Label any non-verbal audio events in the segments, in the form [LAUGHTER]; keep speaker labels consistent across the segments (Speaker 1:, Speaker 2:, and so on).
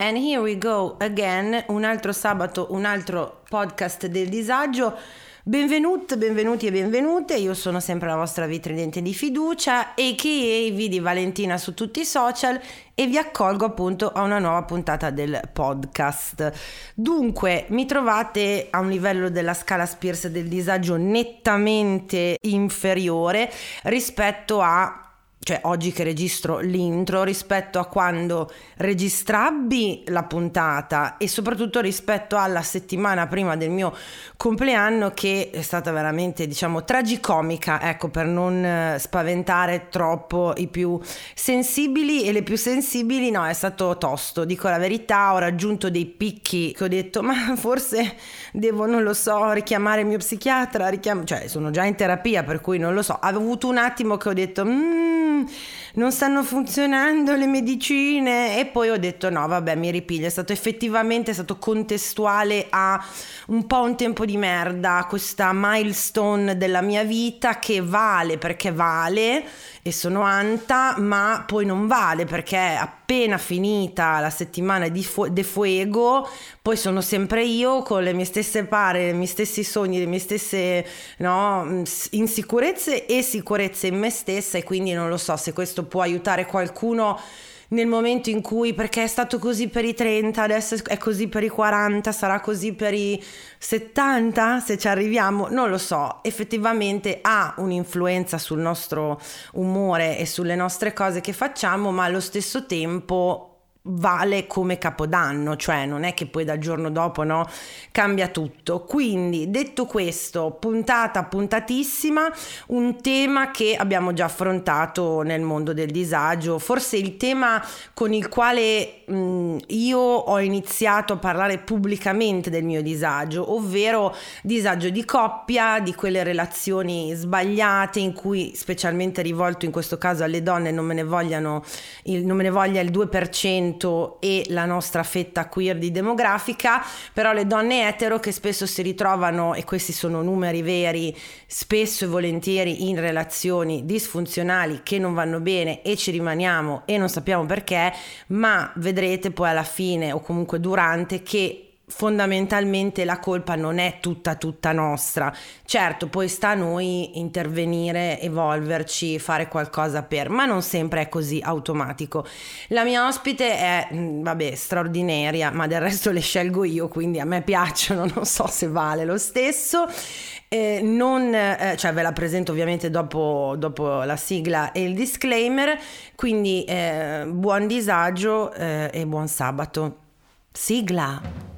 Speaker 1: And here we go again, un altro sabato, un altro podcast del disagio. Benvenuti, benvenuti e benvenute, io sono sempre la vostra vitridente di fiducia, a.k.a. Vidi Valentina su tutti i social e vi accolgo appunto a una nuova puntata del podcast. Dunque, mi trovate a un livello della scala Spears del disagio nettamente inferiore rispetto a cioè oggi che registro l'intro rispetto a quando registrabbi la puntata e soprattutto rispetto alla settimana prima del mio compleanno che è stata veramente diciamo tragicomica ecco per non eh, spaventare troppo i più sensibili e le più sensibili no è stato tosto dico la verità ho raggiunto dei picchi che ho detto [LAUGHS] ma forse devo non lo so richiamare il mio psichiatra richiam- cioè sono già in terapia per cui non lo so. Avevo avuto un attimo che ho detto mmm non stanno funzionando le medicine. E poi ho detto no vabbè mi ripiglio, è stato effettivamente è stato contestuale a un po' un tempo di merda, questa milestone della mia vita che vale perché vale e sono anta, ma poi non vale perché appena finita la settimana di fu- de fuego, poi sono sempre io con le mie stesse pare, i miei stessi sogni, le mie stesse no, insicurezze e sicurezze in me stessa e quindi non lo so se questo può aiutare qualcuno nel momento in cui, perché è stato così per i 30, adesso è così per i 40, sarà così per i 70, se ci arriviamo, non lo so, effettivamente ha un'influenza sul nostro umore e sulle nostre cose che facciamo, ma allo stesso tempo vale come capodanno, cioè non è che poi dal giorno dopo no, cambia tutto. Quindi detto questo, puntata puntatissima, un tema che abbiamo già affrontato nel mondo del disagio, forse il tema con il quale mh, io ho iniziato a parlare pubblicamente del mio disagio, ovvero disagio di coppia, di quelle relazioni sbagliate in cui specialmente rivolto in questo caso alle donne non me ne vogliano il, non me ne voglia il 2% e la nostra fetta queer di demografica, però le donne etero che spesso si ritrovano, e questi sono numeri veri, spesso e volentieri in relazioni disfunzionali che non vanno bene e ci rimaniamo e non sappiamo perché, ma vedrete poi alla fine o comunque durante che fondamentalmente la colpa non è tutta tutta nostra. Certo, poi sta a noi intervenire, evolverci, fare qualcosa per, ma non sempre è così automatico. La mia ospite è, mm, vabbè, straordinaria, ma del resto le scelgo io, quindi a me piacciono, [LAUGHS] non so se vale lo stesso. Eh, non, eh, cioè ve la presento ovviamente dopo, dopo, la sigla e il disclaimer, quindi eh, buon disagio eh, e buon sabato. Sigla!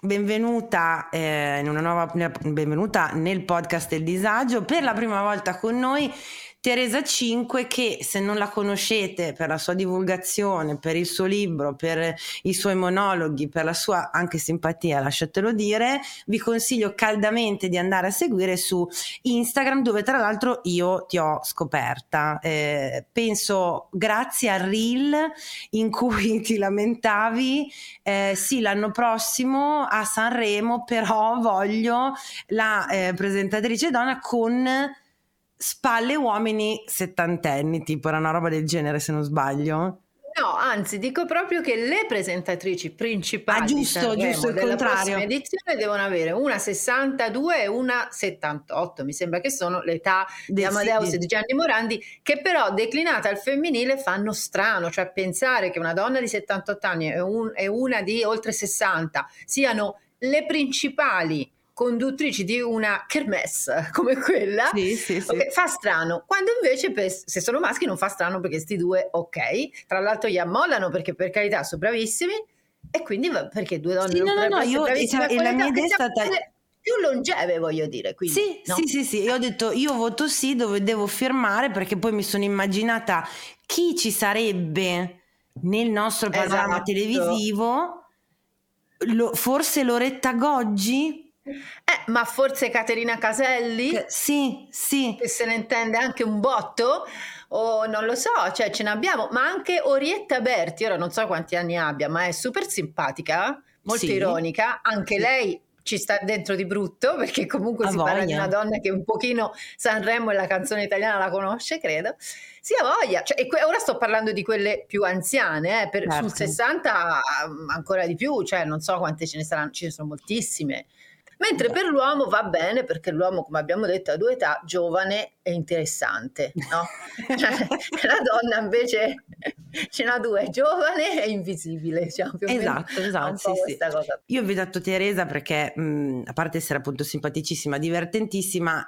Speaker 1: Benvenuta, eh, nuova, benvenuta nel podcast del disagio. Per la prima volta con noi Teresa Cinque che se non la conoscete per la sua divulgazione, per il suo libro, per i suoi monologhi, per la sua anche simpatia, lasciatelo dire, vi consiglio caldamente di andare a seguire su Instagram dove tra l'altro io ti ho scoperta. Eh, penso grazie al reel in cui [LAUGHS] ti lamentavi, eh, sì l'anno prossimo a Sanremo però voglio la eh, presentatrice donna con spalle uomini settantenni, tipo era una roba del genere se non sbaglio.
Speaker 2: No, anzi, dico proprio che le presentatrici principali
Speaker 1: ah, giusto, giusto,
Speaker 2: della
Speaker 1: contrario.
Speaker 2: prossima edizione devono avere una 62 e una 78, mi sembra che sono l'età di Amadeus e di Gianni Morandi, che però declinata al femminile fanno strano, cioè pensare che una donna di 78 anni e, un, e una di oltre 60 siano le principali conduttrici di una kermesse come quella,
Speaker 1: sì, sì, sì.
Speaker 2: Okay, fa strano. Quando invece per, se sono maschi non fa strano perché sti due, ok. Tra l'altro gli ammollano perché per carità sono bravissimi e quindi perché due donne
Speaker 1: sì,
Speaker 2: non
Speaker 1: no, no, io, cioè, la mia idea è stata
Speaker 2: più longeve, voglio dire. Quindi,
Speaker 1: sì,
Speaker 2: no?
Speaker 1: sì, sì, sì, io ho detto io voto sì dove devo firmare perché poi mi sono immaginata chi ci sarebbe nel nostro panorama esatto. televisivo, lo, forse Loretta Goggi?
Speaker 2: Eh, ma forse Caterina Caselli?
Speaker 1: Che, sì, sì.
Speaker 2: Che se ne intende anche un botto? O non lo so, cioè ce ne abbiamo, ma anche Orietta Berti, ora non so quanti anni abbia, ma è super simpatica, molto sì. ironica, anche sì. lei ci sta dentro di brutto perché comunque a si voglia. parla di una donna che un pochino Sanremo e la canzone italiana la conosce, credo. Sì, ha voglia. Cioè, que- ora sto parlando di quelle più anziane, eh, per, certo. sul 60 ancora di più, cioè non so quante ce ne saranno, ce ne sono moltissime. Mentre per l'uomo va bene perché l'uomo, come abbiamo detto, ha due età, giovane e interessante, no? [LAUGHS] cioè, la donna invece [LAUGHS] ce n'ha due, giovane e invisibile, diciamo più
Speaker 1: esatto, esatto, sì, sì. Io ho invitato Teresa perché, mh, a parte essere appunto simpaticissima, divertentissima,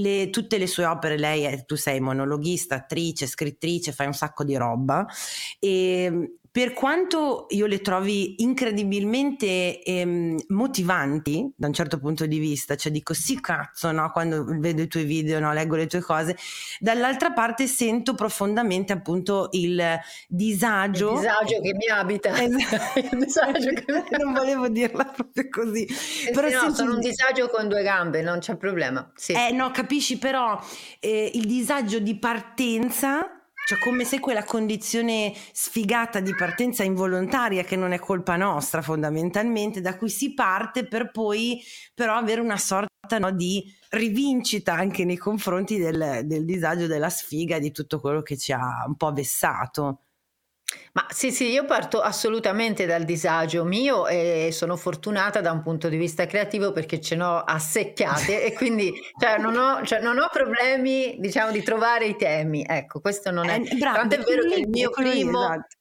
Speaker 1: le, tutte le sue opere, lei è, tu sei monologhista, attrice, scrittrice, fai un sacco di roba e per quanto io le trovi incredibilmente ehm, motivanti da un certo punto di vista, cioè dico sì cazzo no? quando vedo i tuoi video, no? leggo le tue cose, dall'altra parte sento profondamente appunto il disagio.
Speaker 2: Il disagio che mi abita.
Speaker 1: Esatto. [LAUGHS] il disagio che mi... [LAUGHS] non volevo dirla proprio così.
Speaker 2: Eh però no, sono un disagio con due gambe, non c'è problema. Sì.
Speaker 1: Eh no, capisci però eh, il disagio di partenza cioè come se quella condizione sfigata di partenza involontaria che non è colpa nostra fondamentalmente, da cui si parte per poi però avere una sorta no, di rivincita anche nei confronti del, del disagio, della sfiga, di tutto quello che ci ha un po' vessato.
Speaker 2: Ma sì, sì, io parto assolutamente dal disagio mio e sono fortunata da un punto di vista creativo perché ce n'ho assecchiate e quindi cioè, non, ho, cioè, non, ho, problemi, diciamo, di trovare i temi. Ecco, questo non è... Eh, bravo, Tanto è vero che il mio primo... Esatto.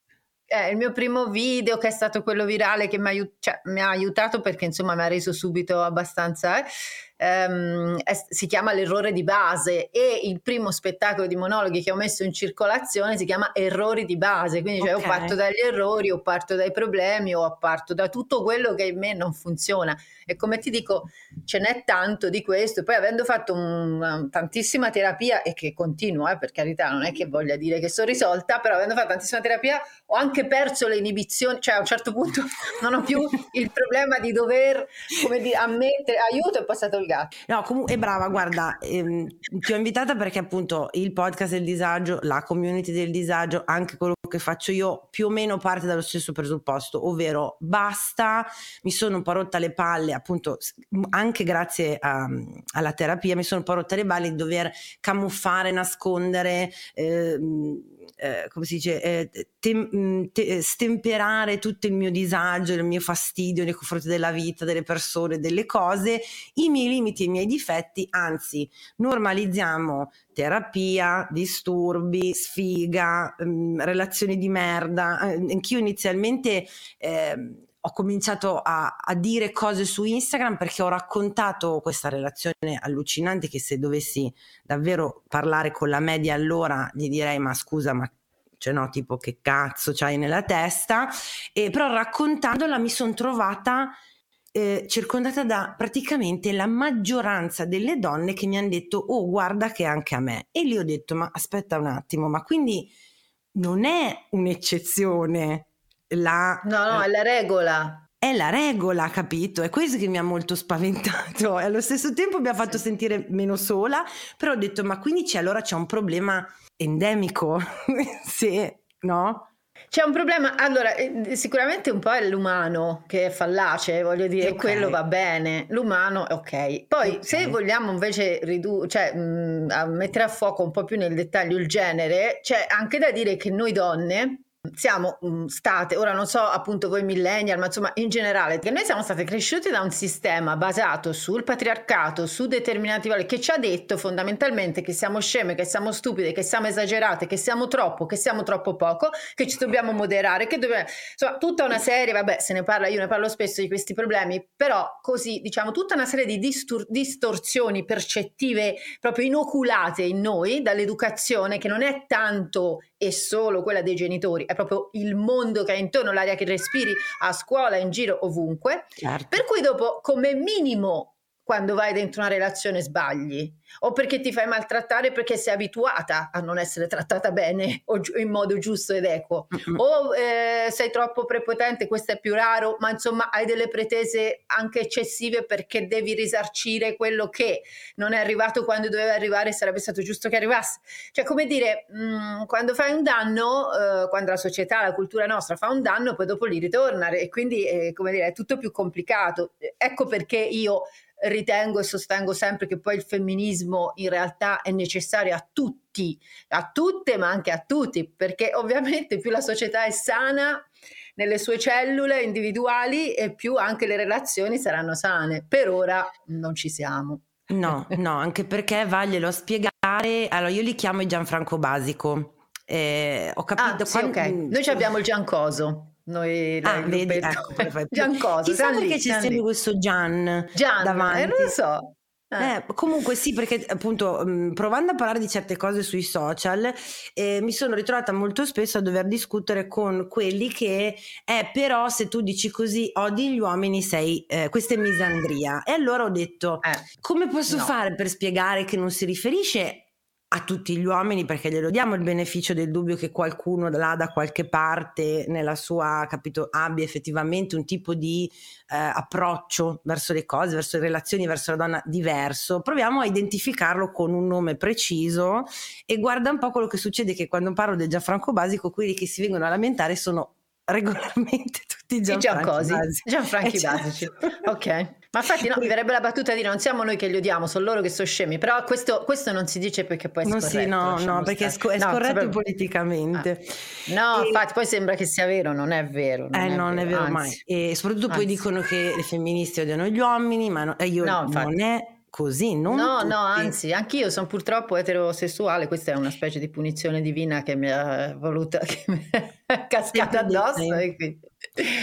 Speaker 2: Eh, il mio primo video che è stato quello virale che mi ha, cioè, mi ha aiutato perché insomma mi ha reso subito abbastanza... Eh, ehm, è, si chiama L'errore di base e il primo spettacolo di monologhi che ho messo in circolazione si chiama Errori di base, quindi cioè, okay. o parto dagli errori o parto dai problemi o parto da tutto quello che in me non funziona. E come ti dico ce n'è tanto di questo, poi avendo fatto un, tantissima terapia e che continuo, eh, per carità, non è che voglia dire che sono risolta, però avendo fatto tantissima terapia ho anche perso le inibizioni, cioè a un certo punto [LAUGHS] non ho più il problema di dover, come dire, ammettere aiuto è passato gatto.
Speaker 1: No, comunque brava, guarda, ehm, ti ho invitata perché appunto il podcast del disagio, la community del disagio, anche quello che faccio io più o meno parte dallo stesso presupposto, ovvero basta, mi sono un po' rotta le palle appunto anche grazie a, alla terapia mi sono un po' rotta le balle di dover camuffare, nascondere, eh, eh, come si dice, eh, te, te, stemperare tutto il mio disagio, il mio fastidio nei confronti della vita, delle persone, delle cose, i miei limiti e i miei difetti, anzi normalizziamo terapia, disturbi, sfiga, mh, mm, relazioni di merda. Eh, anch'io inizialmente... Eh, ho cominciato a, a, dire cose su Instagram perché ho raccontato questa relazione allucinante che se dovessi davvero parlare con la media allora gli direi ma scusa ma cioè no tipo che cazzo c'hai nella testa? E però raccontandola mi sono trovata eh, circondata da praticamente la maggioranza delle donne che mi hanno detto oh guarda che anche a me. E lì ho detto ma aspetta un attimo ma quindi non è un'eccezione la...
Speaker 2: No, no, è la regola.
Speaker 1: È la regola, capito? È questo che mi ha molto spaventato e allo stesso tempo mi ha fatto sentire meno sola, però ho detto ma quindi c'è, allora c'è un problema endemico, [LAUGHS] sì, no?
Speaker 2: C'è un problema, allora eh, sicuramente un po' è l'umano che è fallace, voglio dire, okay. quello va bene, l'umano è ok. Poi okay. se vogliamo invece ridu- cioè, mh, a mettere a fuoco un po' più nel dettaglio il genere, c'è anche da dire che noi donne siamo um, state, ora non so appunto voi millennial, ma insomma in generale, che noi siamo state cresciute da un sistema basato sul patriarcato, su determinati valori, che ci ha detto fondamentalmente che siamo sceme, che siamo stupide, che siamo esagerate, che siamo troppo, che siamo troppo poco, che ci dobbiamo moderare, che dobbiamo... Insomma, tutta una serie, vabbè, se ne parla, io ne parlo spesso di questi problemi, però così, diciamo, tutta una serie di distor- distorsioni percettive proprio inoculate in noi dall'educazione, che non è tanto e solo quella dei genitori, è proprio il mondo che è intorno, l'aria che respiri a scuola, in giro, ovunque. Certo. Per cui dopo, come minimo, quando vai dentro una relazione sbagli o perché ti fai maltrattare perché sei abituata a non essere trattata bene o in modo giusto ed equo mm-hmm. o eh, sei troppo prepotente, questo è più raro, ma insomma hai delle pretese anche eccessive perché devi risarcire quello che non è arrivato quando doveva arrivare sarebbe stato giusto che arrivasse. Cioè come dire, mh, mm, quando fai un danno, eh, quando la società, la cultura nostra fa un danno, poi dopo li ritorna e quindi eh, come dire, è tutto più complicato. Ecco perché io ritengo e sostengo sempre che poi il femminismo in realtà è necessario a tutti, a tutte ma anche a tutti, perché ovviamente più la società è sana nelle sue cellule individuali e più anche le relazioni saranno sane. Per ora non ci siamo.
Speaker 1: No, no, anche perché vaglielo spiegare. Allora, io li chiamo il Gianfranco Basico. Eh, ho capito
Speaker 2: ah, sì, quando... okay. Noi abbiamo il Giancoso. Noi
Speaker 1: ah, vedi, ecco, [LAUGHS] Giancosa. Chissà perché c'è sempre questo Gian, Gian davanti.
Speaker 2: Eh, non lo so.
Speaker 1: Eh. Eh, comunque sì, perché appunto mm, provando a parlare di certe cose sui social eh, mi sono ritrovata molto spesso a dover discutere con quelli che eh, però se tu dici così odi gli uomini sei eh, questa è misandria e allora ho detto eh, come posso no. fare per spiegare che non si riferisce a tutti gli uomini perché glielo diamo il beneficio del dubbio che qualcuno là da qualche parte nella sua capito abbia effettivamente un tipo di eh, approccio verso le cose, verso le relazioni, verso la donna diverso. Proviamo a identificarlo con un nome preciso e guarda un po' quello che succede che quando parlo del Gianfranco Basico quelli che si vengono a lamentare sono regolarmente [LAUGHS] tutti Gianfranchi
Speaker 2: Basici. Gianfranchi eh, certo. Basici. ok. Ma infatti no, mi verrebbe la battuta di non siamo noi che li odiamo, sono loro che sono scemi, però questo, questo non si dice perché poi è scorretto.
Speaker 1: Sì, no, no, perché è, sc- è no, scorretto proprio... politicamente.
Speaker 2: Ah. No, e... infatti poi sembra che sia vero, non è vero.
Speaker 1: Non eh, è non vero, è vero anzi. mai. E soprattutto anzi. poi dicono che le femministe odiano gli uomini, ma no, io no, non è così, non
Speaker 2: No,
Speaker 1: tutti.
Speaker 2: no, anzi, anch'io sono purtroppo eterosessuale, questa è una specie di punizione divina che mi ha voluta, [LAUGHS] che mi è cascata addosso quindi...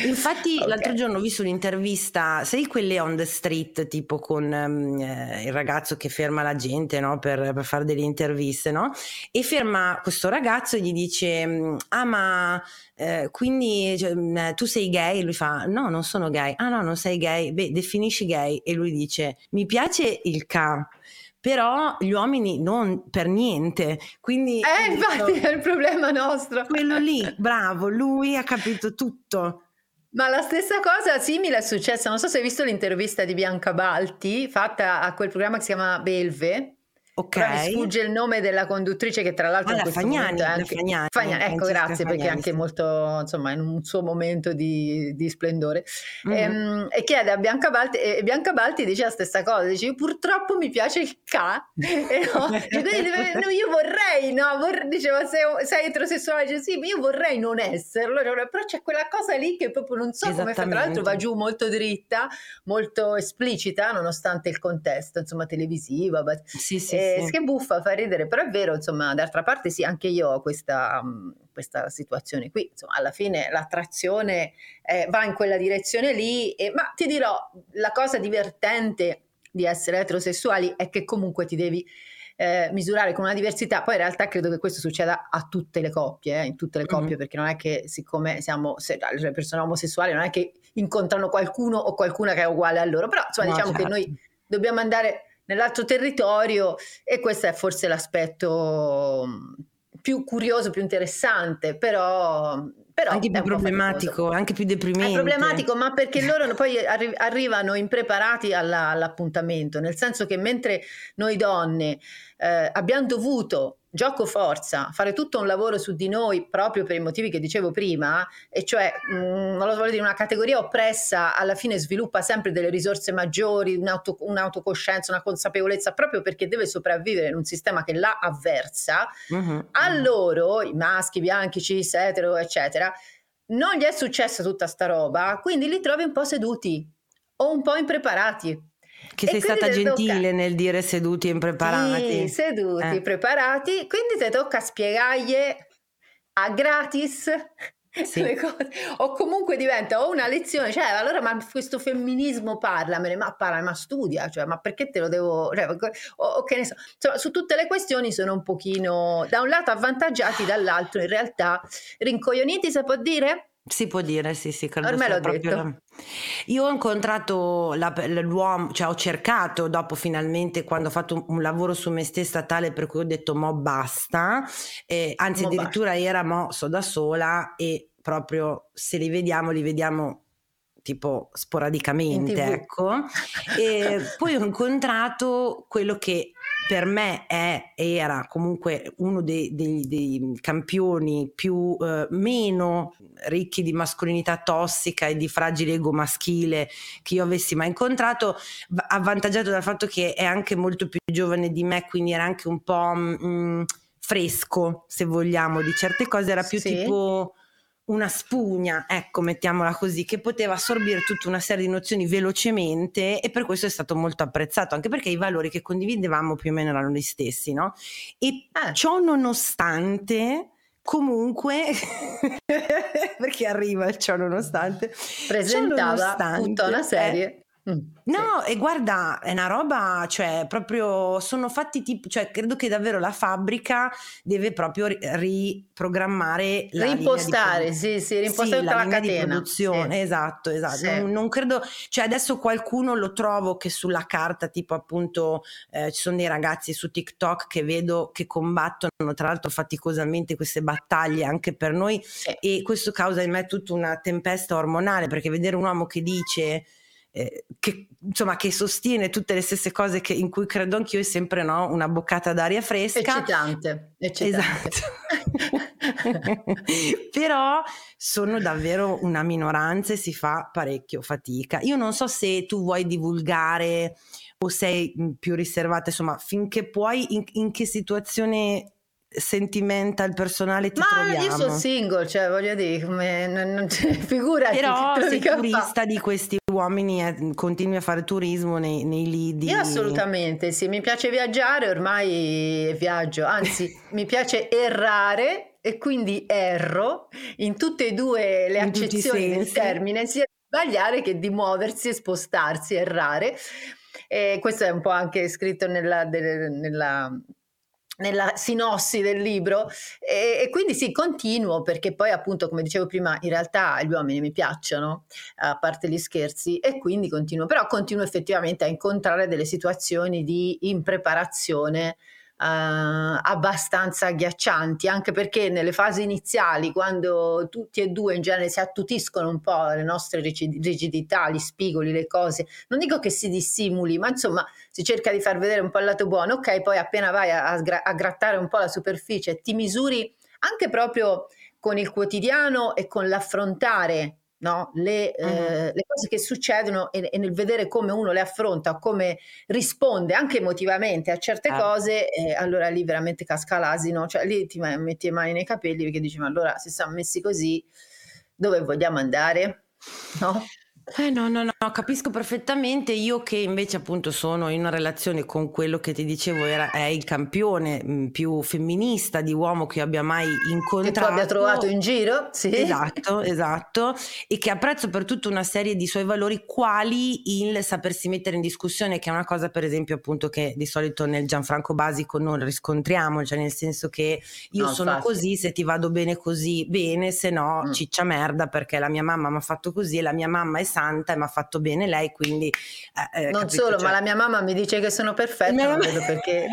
Speaker 1: Infatti okay. l'altro giorno ho visto un'intervista, sai quelle on the street, tipo con um, il ragazzo che ferma la gente no? per, per, fare delle interviste, no? E ferma questo ragazzo e gli dice, ah ma eh, quindi cioè, mm, tu sei gay? E lui fa, no, non sono gay. Ah no, non sei gay? Beh, definisci gay. E lui dice, mi piace il K però gli uomini non per niente. Quindi,
Speaker 2: eh, infatti è il problema nostro.
Speaker 1: Quello lì, bravo, lui ha capito tutto.
Speaker 2: Ma la stessa cosa simile è successa, non so se hai visto l'intervista di Bianca Balti fatta a quel programma che si chiama Belve, Ok. Però mi sfugge il nome della conduttrice che tra l'altro ah,
Speaker 1: Fagnani, anche... Fagnani,
Speaker 2: Fagnani, ecco, grazie Fagnani, perché è anche sì. molto, insomma, in un suo momento di, di splendore. Mm-hmm. E, ehm, e, chiede a Bianca Balti, e Bianca Balti dice la stessa cosa, dice purtroppo mi piace il ca, [LAUGHS] e no, no, io vorrei, no, vor, diceva sei, sei eterosessuale, dice sì, io vorrei non esserlo, però c'è quella cosa lì che proprio non so come fa, tra l'altro va giù molto dritta, molto esplicita, nonostante il contesto, insomma, televisivo.
Speaker 1: Sì, sì,
Speaker 2: eh, sì. che buffa, fa ridere, però è vero, insomma, d'altra parte sì, anche io ho questa, mm, questa situazione qui, insomma, alla fine l'attrazione eh, va in quella direzione lì, e, ma ti dirò, la cosa divertente di essere eterosessuali è che comunque ti devi eh, misurare con una diversità. Poi in realtà credo che questo succeda a tutte le coppie, eh, in tutte le coppie, mm-hmm. perché non è che siccome siamo se, le persone omosessuali, non è che incontrano qualcuno o qualcuna che è uguale a loro, però insomma no, diciamo certo. che noi dobbiamo andare nell'altro territorio e questo è forse l'aspetto mm, più curioso, più interessante, però... però
Speaker 1: anche più problematico, anche più deprimente. È
Speaker 2: problematico, ma perché loro poi arri- arrivano impreparati alla, all'appuntamento, nel senso che mentre noi donne eh, abbiamo dovuto gioco forza, fare tutto un lavoro su di noi proprio per i motivi che dicevo prima, e cioè, mm, non lo voglio dire, una categoria oppressa alla fine sviluppa sempre delle risorse maggiori, un'auto, un'autocoscienza, una consapevolezza, proprio perché deve sopravvivere in un sistema che la avversa, mm-hmm. a loro, i maschi, bianchi, cis, etero, eccetera, non gli è successa tutta sta roba, quindi li trovi un po' seduti o un po' impreparati.
Speaker 1: Che sei stata gentile tocca... nel dire seduti e impreparati.
Speaker 2: Sì, seduti, eh. preparati, quindi ti tocca spiegargli a gratis [LAUGHS] sì. le cose. O comunque diventa o una lezione, cioè allora ma questo femminismo parlamene, ma parla, ma studia, cioè ma perché te lo devo... Cioè, o, o, che ne so, insomma su tutte le questioni sono un pochino da un lato avvantaggiati, dall'altro in realtà rincoglioniti, si può dire?
Speaker 1: Si può dire, sì, sì,
Speaker 2: credo Ormai l'ho proprio... detto.
Speaker 1: Io ho incontrato la, l'uomo, cioè ho cercato dopo finalmente quando ho fatto un, un, lavoro su me stessa tale per cui ho detto mo basta, eh, anzi mo addirittura basta. era mo so da sola e proprio se li vediamo li vediamo tipo sporadicamente, ecco. E poi ho incontrato quello che per me è, era comunque uno dei, dei, dei campioni più eh, meno ricchi di mascolinità tossica e di fragile ego maschile che io avessi mai incontrato, avvantaggiato dal fatto che è anche molto più giovane di me, quindi era anche un po' mh, mm, fresco, se vogliamo, di certe cose, era più sì. tipo una spugna, ecco, mettiamola così, che poteva assorbire tutta una serie di nozioni velocemente e per questo è stato molto apprezzato, anche perché i valori che condividevamo più o meno erano gli stessi, no? E ah. ciò nonostante, comunque, [LAUGHS] perché arriva il ciò nonostante,
Speaker 2: presentava nonostante, tutta una serie. Eh,
Speaker 1: Mm, no, sì. e guarda, è una roba, cioè, proprio sono fatti tipo, cioè, credo che davvero la fabbrica deve proprio riprogrammare
Speaker 2: la rimpostare, sì, sì, rimpostare sì, tutta la, la catena.
Speaker 1: Di produzione, sì. esatto, esatto. Sì. Non, non, credo, cioè, adesso qualcuno lo trovo che sulla carta, tipo appunto, eh, ci sono dei ragazzi su TikTok che vedo che combattono, tra l'altro, faticosamente queste battaglie anche per noi, e questo causa in me tutta una tempesta ormonale, perché vedere un uomo che dice eh, che, insomma, che sostiene tutte le stesse cose che, in cui credo anch'io è sempre no, una boccata d'aria fresca.
Speaker 2: Eccitante, eccitante.
Speaker 1: Esatto. [LAUGHS] Però sono davvero una minoranza e si fa parecchio fatica. Io non so se tu vuoi divulgare o sei più riservata, insomma, finché puoi, in, in che situazione sentimental personale ti
Speaker 2: ma
Speaker 1: troviamo.
Speaker 2: io sono single cioè voglio dire come non, non [LAUGHS] figurati
Speaker 1: però [LAUGHS] sei turista di questi uomini e continui a fare turismo nei, nei lidi.
Speaker 2: Io assolutamente sì mi piace viaggiare ormai viaggio anzi [LAUGHS] mi piace errare e quindi erro in tutte e due le in accezioni del termine sia sbagliare che di muoversi e spostarsi errare. E questo è un po' anche scritto nella, nella nella sinossi del libro e, e, quindi sì continuo perché poi appunto come dicevo prima in realtà gli uomini mi piacciono a parte gli scherzi e quindi continuo però continuo effettivamente a incontrare delle situazioni di impreparazione Uh, abbastanza agghiaccianti, anche perché nelle fasi iniziali, quando tutti e due in genere si attutiscono un po' le nostre rigidità, gli spigoli, le cose, non dico che si dissimuli, ma insomma si cerca di far vedere un po' il lato buono, ok, poi appena vai a, a, a grattare un po' la superficie, ti misuri anche proprio con il quotidiano e con l'affrontare no? le, uh-huh. eh, le, cose che succedono e, e, nel vedere come uno le affronta, come risponde anche emotivamente a certe uh cose, eh, allora lì veramente casca l'asino, cioè lì ti metti le mani nei capelli perché dici ma allora se siamo messi così dove vogliamo andare? No?
Speaker 1: Eh no, no, no, capisco perfettamente. Io che invece appunto sono in una relazione con quello che ti dicevo era, è il campione mm, più femminista di uomo che abbia mai incontrato. Che tu
Speaker 2: abbia trovato in giro, sì.
Speaker 1: Esatto, [LAUGHS] esatto. E che apprezzo per tutta una serie di suoi valori, quali il sapersi mettere in discussione, che è una cosa per esempio appunto che di solito nel Gianfranco Basico non riscontriamo, cioè nel senso che io no, sono infatti. così, se ti vado bene così, bene, se no mm. ciccia merda perché la mia mamma mi ha fatto così e la mia mamma è santa e mi ha fatto bene lei, quindi...
Speaker 2: Eh, eh non capito, solo, cioè... ma la mia mamma mi dice che sono perfetta, [LAUGHS] [LAUGHS] non vedo perché...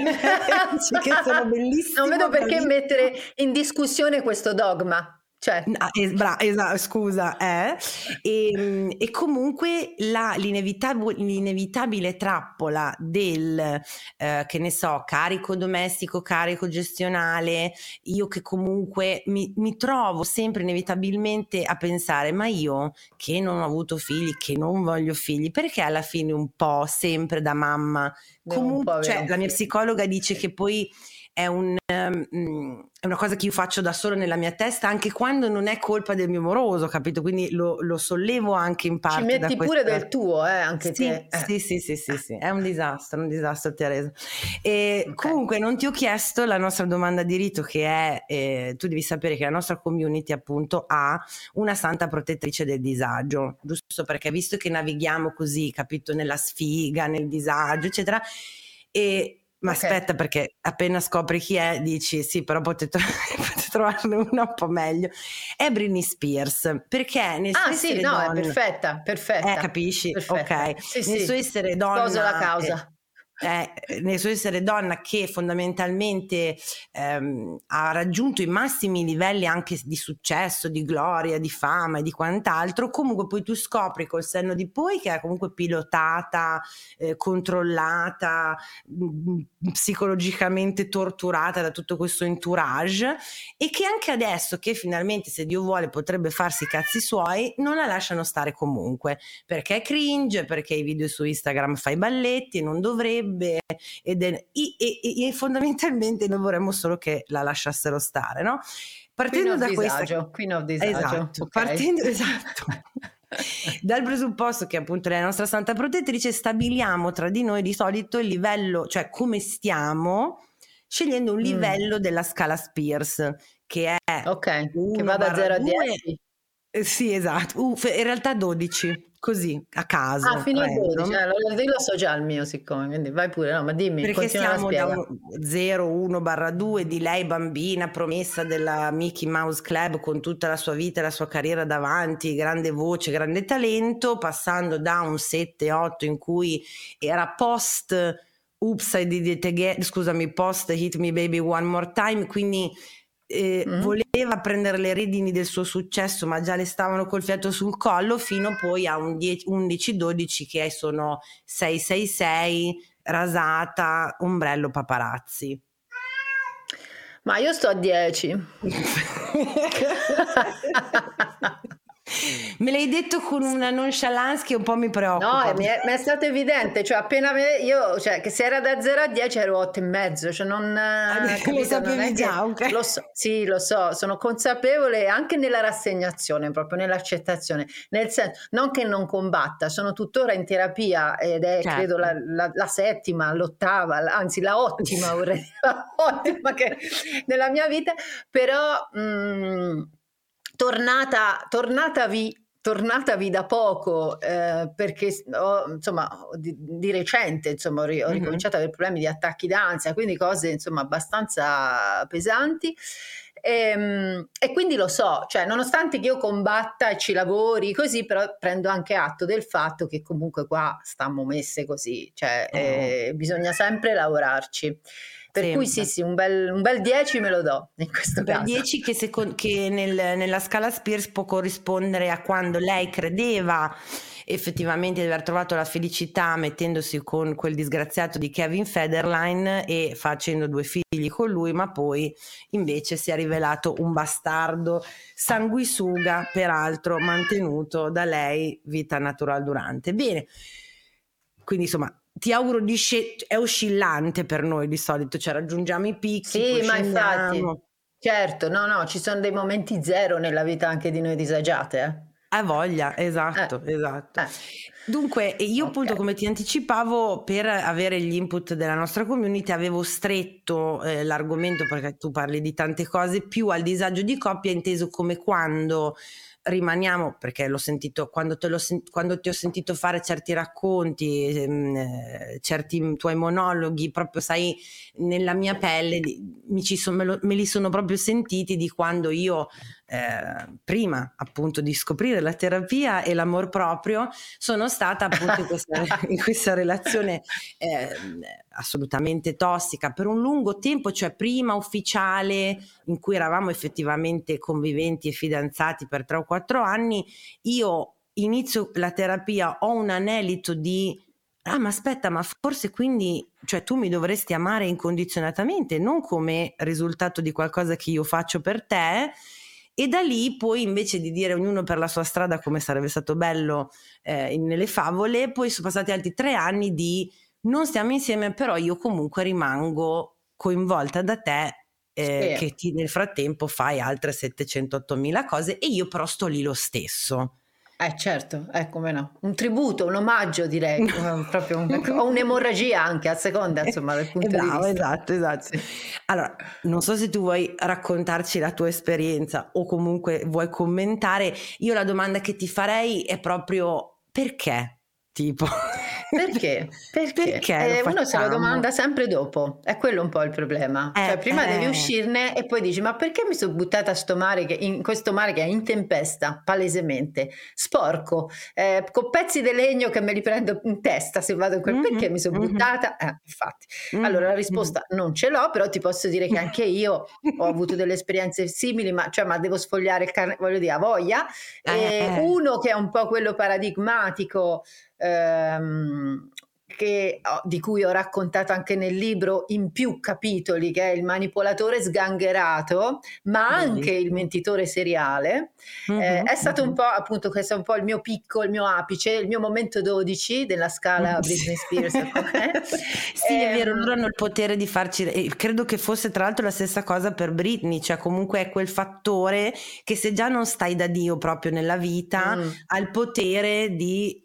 Speaker 1: che sono bellissima.
Speaker 2: Non vedo perché mettere in discussione questo dogma. Cioè.
Speaker 1: Ah, es- bra- esatto, scusa, eh? e, e, comunque la, l'inevitab- l'inevitabile trappola del, eh, che ne so, carico domestico, carico gestionale, io che comunque mi, mi, trovo sempre inevitabilmente a pensare, ma io che non ho avuto figli, che non voglio figli, perché alla fine un po' sempre da mamma, comunque, cioè, la mia psicologa dice che poi è, un, um, è, una cosa che io faccio da solo nella mia testa anche quando non è colpa del mio moroso, capito? Quindi lo, lo sollevo anche in parte.
Speaker 2: Ci metti pure del tuo, eh, anche
Speaker 1: sì,
Speaker 2: te.
Speaker 1: Eh. Sì, sì, sì, sì, sì, è un disastro, un disastro Teresa. E okay. Comunque non ti ho chiesto la nostra domanda di rito che è, eh, tu devi sapere che la nostra community appunto ha una santa protettrice del disagio, giusto perché visto che navighiamo così, capito, nella sfiga, nel disagio, eccetera, e ma okay. aspetta, perché appena scopri chi è, dici sì, però potete, [LAUGHS] potete trovarne una un po' meglio. È Britney Spears, perché nel
Speaker 2: suo
Speaker 1: ah,
Speaker 2: sì, no, donne, è perfetta, perfetta.
Speaker 1: Eh, capisci?
Speaker 2: Perfetta.
Speaker 1: Ok.
Speaker 2: Sì,
Speaker 1: nel
Speaker 2: sì.
Speaker 1: suo essere donna.
Speaker 2: Sposo la causa.
Speaker 1: Eh, eh, nel suo essere donna che fondamentalmente ehm, ha raggiunto i massimi livelli anche di successo, di gloria, di fama e di quant'altro, comunque poi tu scopri col senno di poi che è comunque pilotata, eh, controllata, mh, mm, psicologicamente torturata da tutto questo entourage e che anche adesso che finalmente se Dio vuole potrebbe farsi i cazzi suoi, non la lasciano stare comunque, perché è cringe, perché i video su Instagram fa i balletti e non dovrebbe piacerebbe ed è, e, e, e, fondamentalmente noi vorremmo solo che la lasciassero stare, no?
Speaker 2: Partendo da disagio, Queen of disagio.
Speaker 1: Esatto, okay. partendo, esatto. [LAUGHS] Dal presupposto che appunto la nostra santa protettrice, stabiliamo tra di noi di solito il livello, cioè come stiamo, scegliendo un mm. livello mm. della scala Spears, che è...
Speaker 2: Ok, che va da 0 a 10.
Speaker 1: Eh, sì, esatto, uh, in realtà 12 così a caso.
Speaker 2: Ah, fino a 12, eh, lo, lo so già il mio siccome, quindi vai pure, no, ma dimmi,
Speaker 1: Perché siamo da 0, 1 barra 2 di lei bambina promessa della Mickey Mouse Club con tutta la sua vita e la sua carriera davanti, grande voce, grande talento, passando da un 7-8 in cui era post Oops I Did It Again, scusami, post Hit Me Baby One More Time, quindi eh, mm. voleva prendere le redini del suo successo, ma già le stavano col fiato sul collo, fino poi a un 11-12 che sono 666, rasata, ombrello paparazzi.
Speaker 2: Ma io sto a 10. [LAUGHS] [LAUGHS]
Speaker 1: Me l'hai detto con una nonchalance che un po' mi preoccupa.
Speaker 2: No, mi è, mi è stato evidente, cioè appena me, io, cioè che se era da 0 a 10 ero 8 e mezzo, cioè non...
Speaker 1: Ah, capito, lo sapevi già, okay.
Speaker 2: lo so, sì, lo so, sono consapevole anche nella rassegnazione, proprio nell'accettazione, nel senso, non che non combatta, sono tuttora in terapia ed è certo. credo la, la, la, settima, l'ottava, anzi la ottima vorrei dire, ottima che nella mia vita, però... Mh, mm, tornata, tornatavi tornatavi da poco eh, perché ho, insomma di, di recente insomma ho, ho ricominciato ad avere problemi di attacchi d'ansia quindi cose insomma abbastanza pesanti. E, ehm, e, quindi lo so cioè nonostante che io combatta e ci lavori così però prendo anche atto del fatto che comunque qua stiamo messe così cioè oh. eh, bisogna sempre lavorarci per Sempre. cui sì, sì, un bel, un bel 10 me lo do in questo un caso.
Speaker 1: Un bel 10 che, seco- che nel, nella scala Spears può corrispondere a quando lei credeva effettivamente di aver trovato la felicità mettendosi con quel disgraziato di Kevin Federline e facendo due figli con lui, ma poi invece si è rivelato un bastardo sanguisuga, peraltro mantenuto da lei vita natural durante. Bene, quindi insomma ti auguro di sc- è oscillante per noi di solito, cioè raggiungiamo i picchi.
Speaker 2: Sì, ma infatti, certo, no, no, ci sono dei momenti zero nella vita anche di noi disagiate. Eh.
Speaker 1: Ha voglia, esatto, eh. esatto. Eh. Dunque, io okay. appunto come ti anticipavo, per avere gli input della nostra community avevo stretto eh, l'argomento, perché tu parli di tante cose, più al disagio di coppia, inteso come quando rimaniamo, perché l'ho sentito, quando, te l'ho, quando ti ho sentito fare certi racconti, ehm, eh, certi tuoi monologhi, proprio sai, nella mia pelle, mi ci son, me, lo, me, li sono proprio sentiti di quando io eh, prima appunto di scoprire la terapia e l'amor proprio, sono stata appunto in questa, [LAUGHS] in questa relazione eh, assolutamente tossica per un lungo tempo, cioè prima ufficiale in cui eravamo effettivamente conviventi e fidanzati per tre o quattro anni, io inizio la terapia, ho un anelito di ah ma aspetta, ma forse quindi, cioè tu mi dovresti amare incondizionatamente, non come risultato di qualcosa che io faccio per te. E da lì poi invece di dire ognuno per la sua strada come sarebbe stato bello eh, nelle favole, poi sono passati altri tre anni di non stiamo insieme, però io comunque rimango coinvolta da te eh, sì. che ti, nel frattempo fai altre 708 mila cose e io però sto lì lo stesso.
Speaker 2: Eh certo, eh come no, un tributo, un omaggio direi, proprio un, [LAUGHS] o un'emorragia anche a seconda insomma del punto
Speaker 1: bravo,
Speaker 2: di vista.
Speaker 1: Esatto, esatto. Allora, non so se tu vuoi raccontarci la tua esperienza o comunque vuoi commentare, io la domanda che ti farei è proprio perché? Tipo...
Speaker 2: Perché? [LAUGHS] Perché? Perché eh, uno se lo domanda sempre dopo, è quello un po' il problema. Eh, cioè, prima eh. devi uscirne e poi dici: Ma perché mi sono buttata a sto mare che, in questo mare che è in tempesta, palesemente, sporco, eh, con pezzi di legno che me li prendo in testa se vado in quel. Mm-hmm, perché mi sono mm-hmm. buttata? Eh, infatti. Mm-hmm. Allora la risposta non ce l'ho, però ti posso dire che anche io ho [LAUGHS] avuto delle esperienze simili, ma, cioè, ma devo sfogliare il carne, voglio dire, a voglia. Eh, uno che è un po' quello paradigmatico ehm, che, di cui ho raccontato anche nel libro in più capitoli, che è il manipolatore sgangherato, ma anche il mentitore seriale. Mm-hmm. Eh, è stato un po' appunto questo è un po' il mio picco, il mio apice, il mio momento 12 della scala [LAUGHS] Britney Spears. [LAUGHS]
Speaker 1: sì, eh, è vero, ehm, loro hanno il potere di farci, e credo che fosse tra l'altro la stessa cosa per Britney, cioè comunque è quel fattore che se già non stai da Dio proprio nella vita, mm. ha il potere di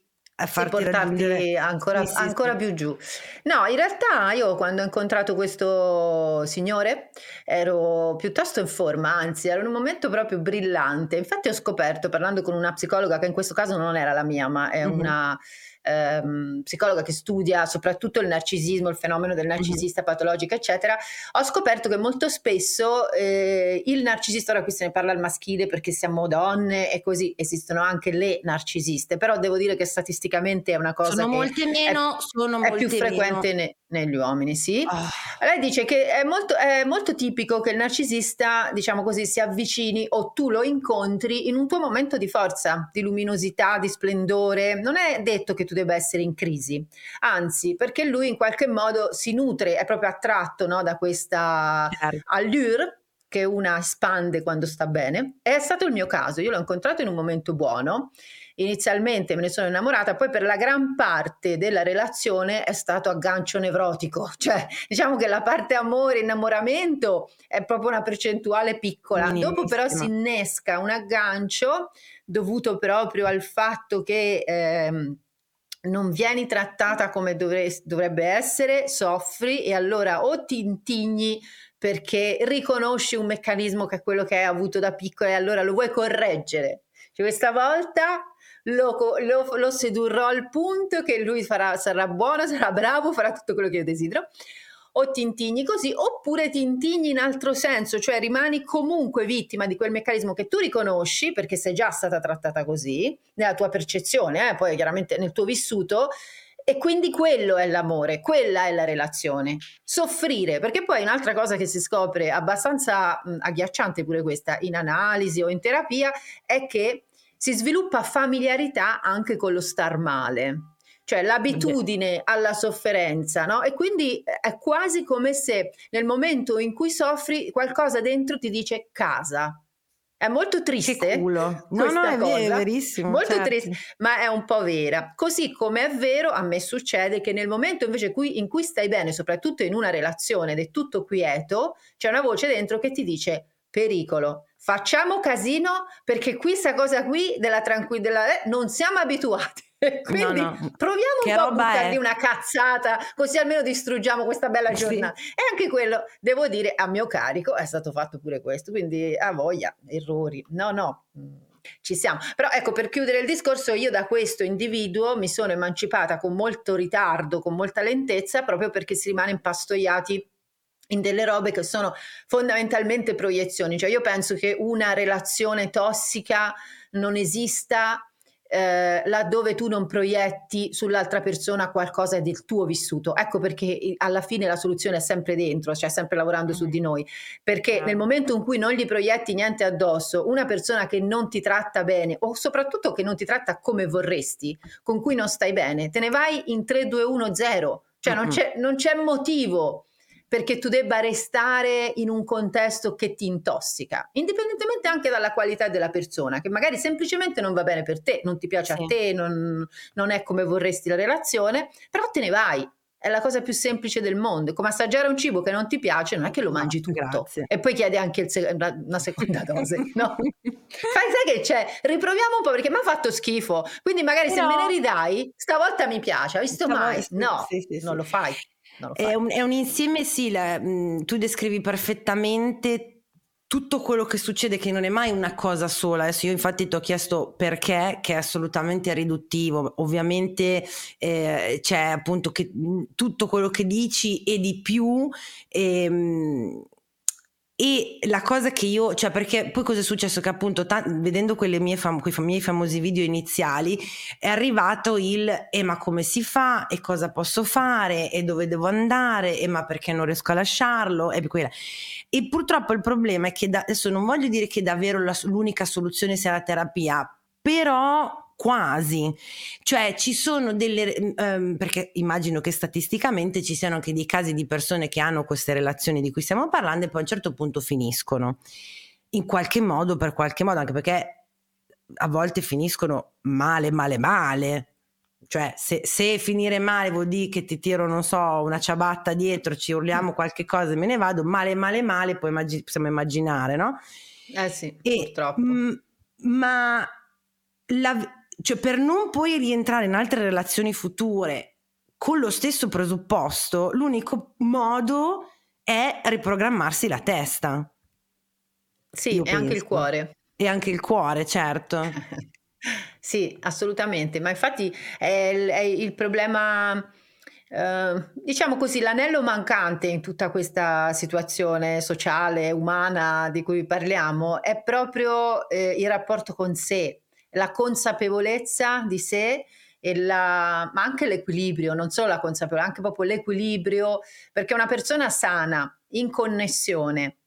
Speaker 2: portarti ancora, sì, sì, ancora sì. più giù. No, in realtà io quando ho incontrato questo signore ero piuttosto in forma, anzi ero in un momento proprio brillante. Infatti ho scoperto, parlando con una psicologa, che in questo caso non era la mia, ma è mm-hmm. una ehm, psicologa che studia soprattutto il narcisismo, il fenomeno del narcisista mm-hmm. patologico, eccetera, ho scoperto che molto spesso eh, il narcisista, ora qui se ne parla al maschile perché siamo donne e così esistono anche le narcisiste, però devo dire che statisticamente è una cosa
Speaker 1: sono
Speaker 2: che
Speaker 1: molte meno,
Speaker 2: è,
Speaker 1: sono
Speaker 2: è più frequente ne, negli uomini, sì. Oh. Lei dice che è molto, è molto tipico che il narcisista, diciamo così, si avvicini o tu lo incontri in un tuo momento di forza, di luminosità, di splendore. Non è detto che tu debba essere in crisi, anzi, perché lui in qualche modo si nutre, è proprio attratto no, da questa allure che una spande quando sta bene. È stato il mio caso, io l'ho incontrato in un momento buono inizialmente me ne sono innamorata, poi per la gran parte della relazione è stato aggancio nevrotico, [LAUGHS] cioè diciamo che la parte amore, innamoramento è proprio una percentuale piccola, Minimissima. dopo però si innesca un aggancio dovuto proprio al fatto che... Ehm, non vieni trattata come dovre- dovrebbe essere, soffri e allora o ti intigni perché riconosci un meccanismo che è quello che hai avuto da piccola e allora lo vuoi correggere. Cioè, questa volta lo, lo, lo, sedurrò al punto che lui farà, sarà buono, [LAUGHS] sarà bravo, farà tutto quello che io desidero. O ti intigni così, oppure ti intigni in altro senso, cioè rimani comunque vittima di quel meccanismo che tu riconosci perché sei già stata trattata così, nella tua percezione, eh, poi chiaramente nel tuo vissuto, e quindi quello è l'amore, quella è la relazione. Soffrire, perché poi un'altra cosa che si scopre abbastanza mh, agghiacciante pure questa in analisi o in terapia è che si sviluppa familiarità anche con lo star male, cioè l'abitudine alla sofferenza, no? E quindi è quasi come se nel momento in cui soffri qualcosa dentro ti dice casa. È molto triste.
Speaker 1: No, no, è, cosa, verissimo.
Speaker 2: Molto
Speaker 1: certo.
Speaker 2: triste, ma è un po' vera. Così come è vero, a me succede che nel momento invece in cui stai bene, soprattutto in una relazione ed è tutto quieto, c'è una voce dentro che ti dice pericolo, facciamo casino perché qui questa cosa qui della tranquillità eh, non siamo abituati. [LAUGHS] Quindi no, no. proviamo che un po' a buttargli è? una cazzata, così almeno distruggiamo questa bella giornata. Sì. E anche quello, devo dire, a mio carico è stato fatto pure questo, quindi a voglia, errori. No, no, mm, ci siamo. Però ecco, per chiudere il discorso, io da questo individuo mi sono emancipata con molto ritardo, con molta lentezza, proprio perché si rimane impastoiati in delle robe che sono fondamentalmente proiezioni. Cioè io penso che una relazione tossica non esista eh, laddove tu non proietti sull'altra persona qualcosa del tuo vissuto. Ecco perché alla fine la soluzione è sempre dentro, cioè sempre lavorando su di noi. Perché nel momento in cui non gli proietti niente addosso, una persona che non ti tratta bene o soprattutto che non ti tratta come vorresti, con cui non stai bene, te ne vai in 3, 2, 1, 0. Cioè non c'è, non c'è motivo perché tu debba restare in un contesto che ti intossica, indipendentemente anche dalla qualità della persona, che magari semplicemente non va bene per te, non ti piace sì. a te, non, non è come vorresti la relazione, però te ne vai, è la cosa più semplice del mondo. Come assaggiare un cibo che non ti piace, non è che lo mangi tutto. Grazie. E poi chiedi anche se- una seconda dose. [LAUGHS] No. Fai, sai che c'è? Riproviamo un po' perché mi ha fatto schifo. Quindi magari Però... se me ne ridai, stavolta mi piace. Hai visto stavolta, mai? No, sì, sì, non lo fai.
Speaker 1: È un, è un, insieme, sì, la, mh, mm, tu descrivi perfettamente tutto quello che succede che non è mai una cosa sola. Adesso io infatti ti ho chiesto perché, che è assolutamente riduttivo. Ovviamente eh, c'è appunto che, mm, tutto quello che dici e di più. Ehm, e la cosa che io, cioè perché poi cosa è successo? Che appunto ta- vedendo mie fam- quei miei famosi video iniziali è arrivato il e ma come si fa e cosa posso fare e dove devo andare e ma perché non riesco a lasciarlo e quella. E purtroppo il problema è che da- adesso non voglio dire che davvero la, l'unica soluzione sia la terapia, però quasi, cioè ci sono delle, um, perché immagino che statisticamente ci siano anche dei casi di persone che hanno queste relazioni di cui stiamo parlando e poi a un certo punto finiscono, in qualche modo, per qualche modo, anche perché a volte finiscono male, male, male. Cioè, se, se finire male vuol dire che ti tiro, non so, una ciabatta dietro, ci urliamo qualche cosa e me ne vado, male, male, male, poi immag- possiamo immaginare, no?
Speaker 2: Eh sì, e, purtroppo. M-
Speaker 1: ma la, cioè per non poi rientrare in altre relazioni future con lo stesso presupposto, l'unico modo è riprogrammarsi la testa.
Speaker 2: Sì, e anche il cuore.
Speaker 1: E anche il cuore, certo. [LAUGHS]
Speaker 2: sì, assolutamente, ma infatti è, è il problema... Uh, diciamo così, l'anello mancante in tutta questa situazione sociale, umana di cui parliamo è proprio eh, il rapporto con sé, la consapevolezza di sé e la, ma anche l'equilibrio, non solo la consapevolezza, anche proprio l'equilibrio, perché una persona sana, in connessione,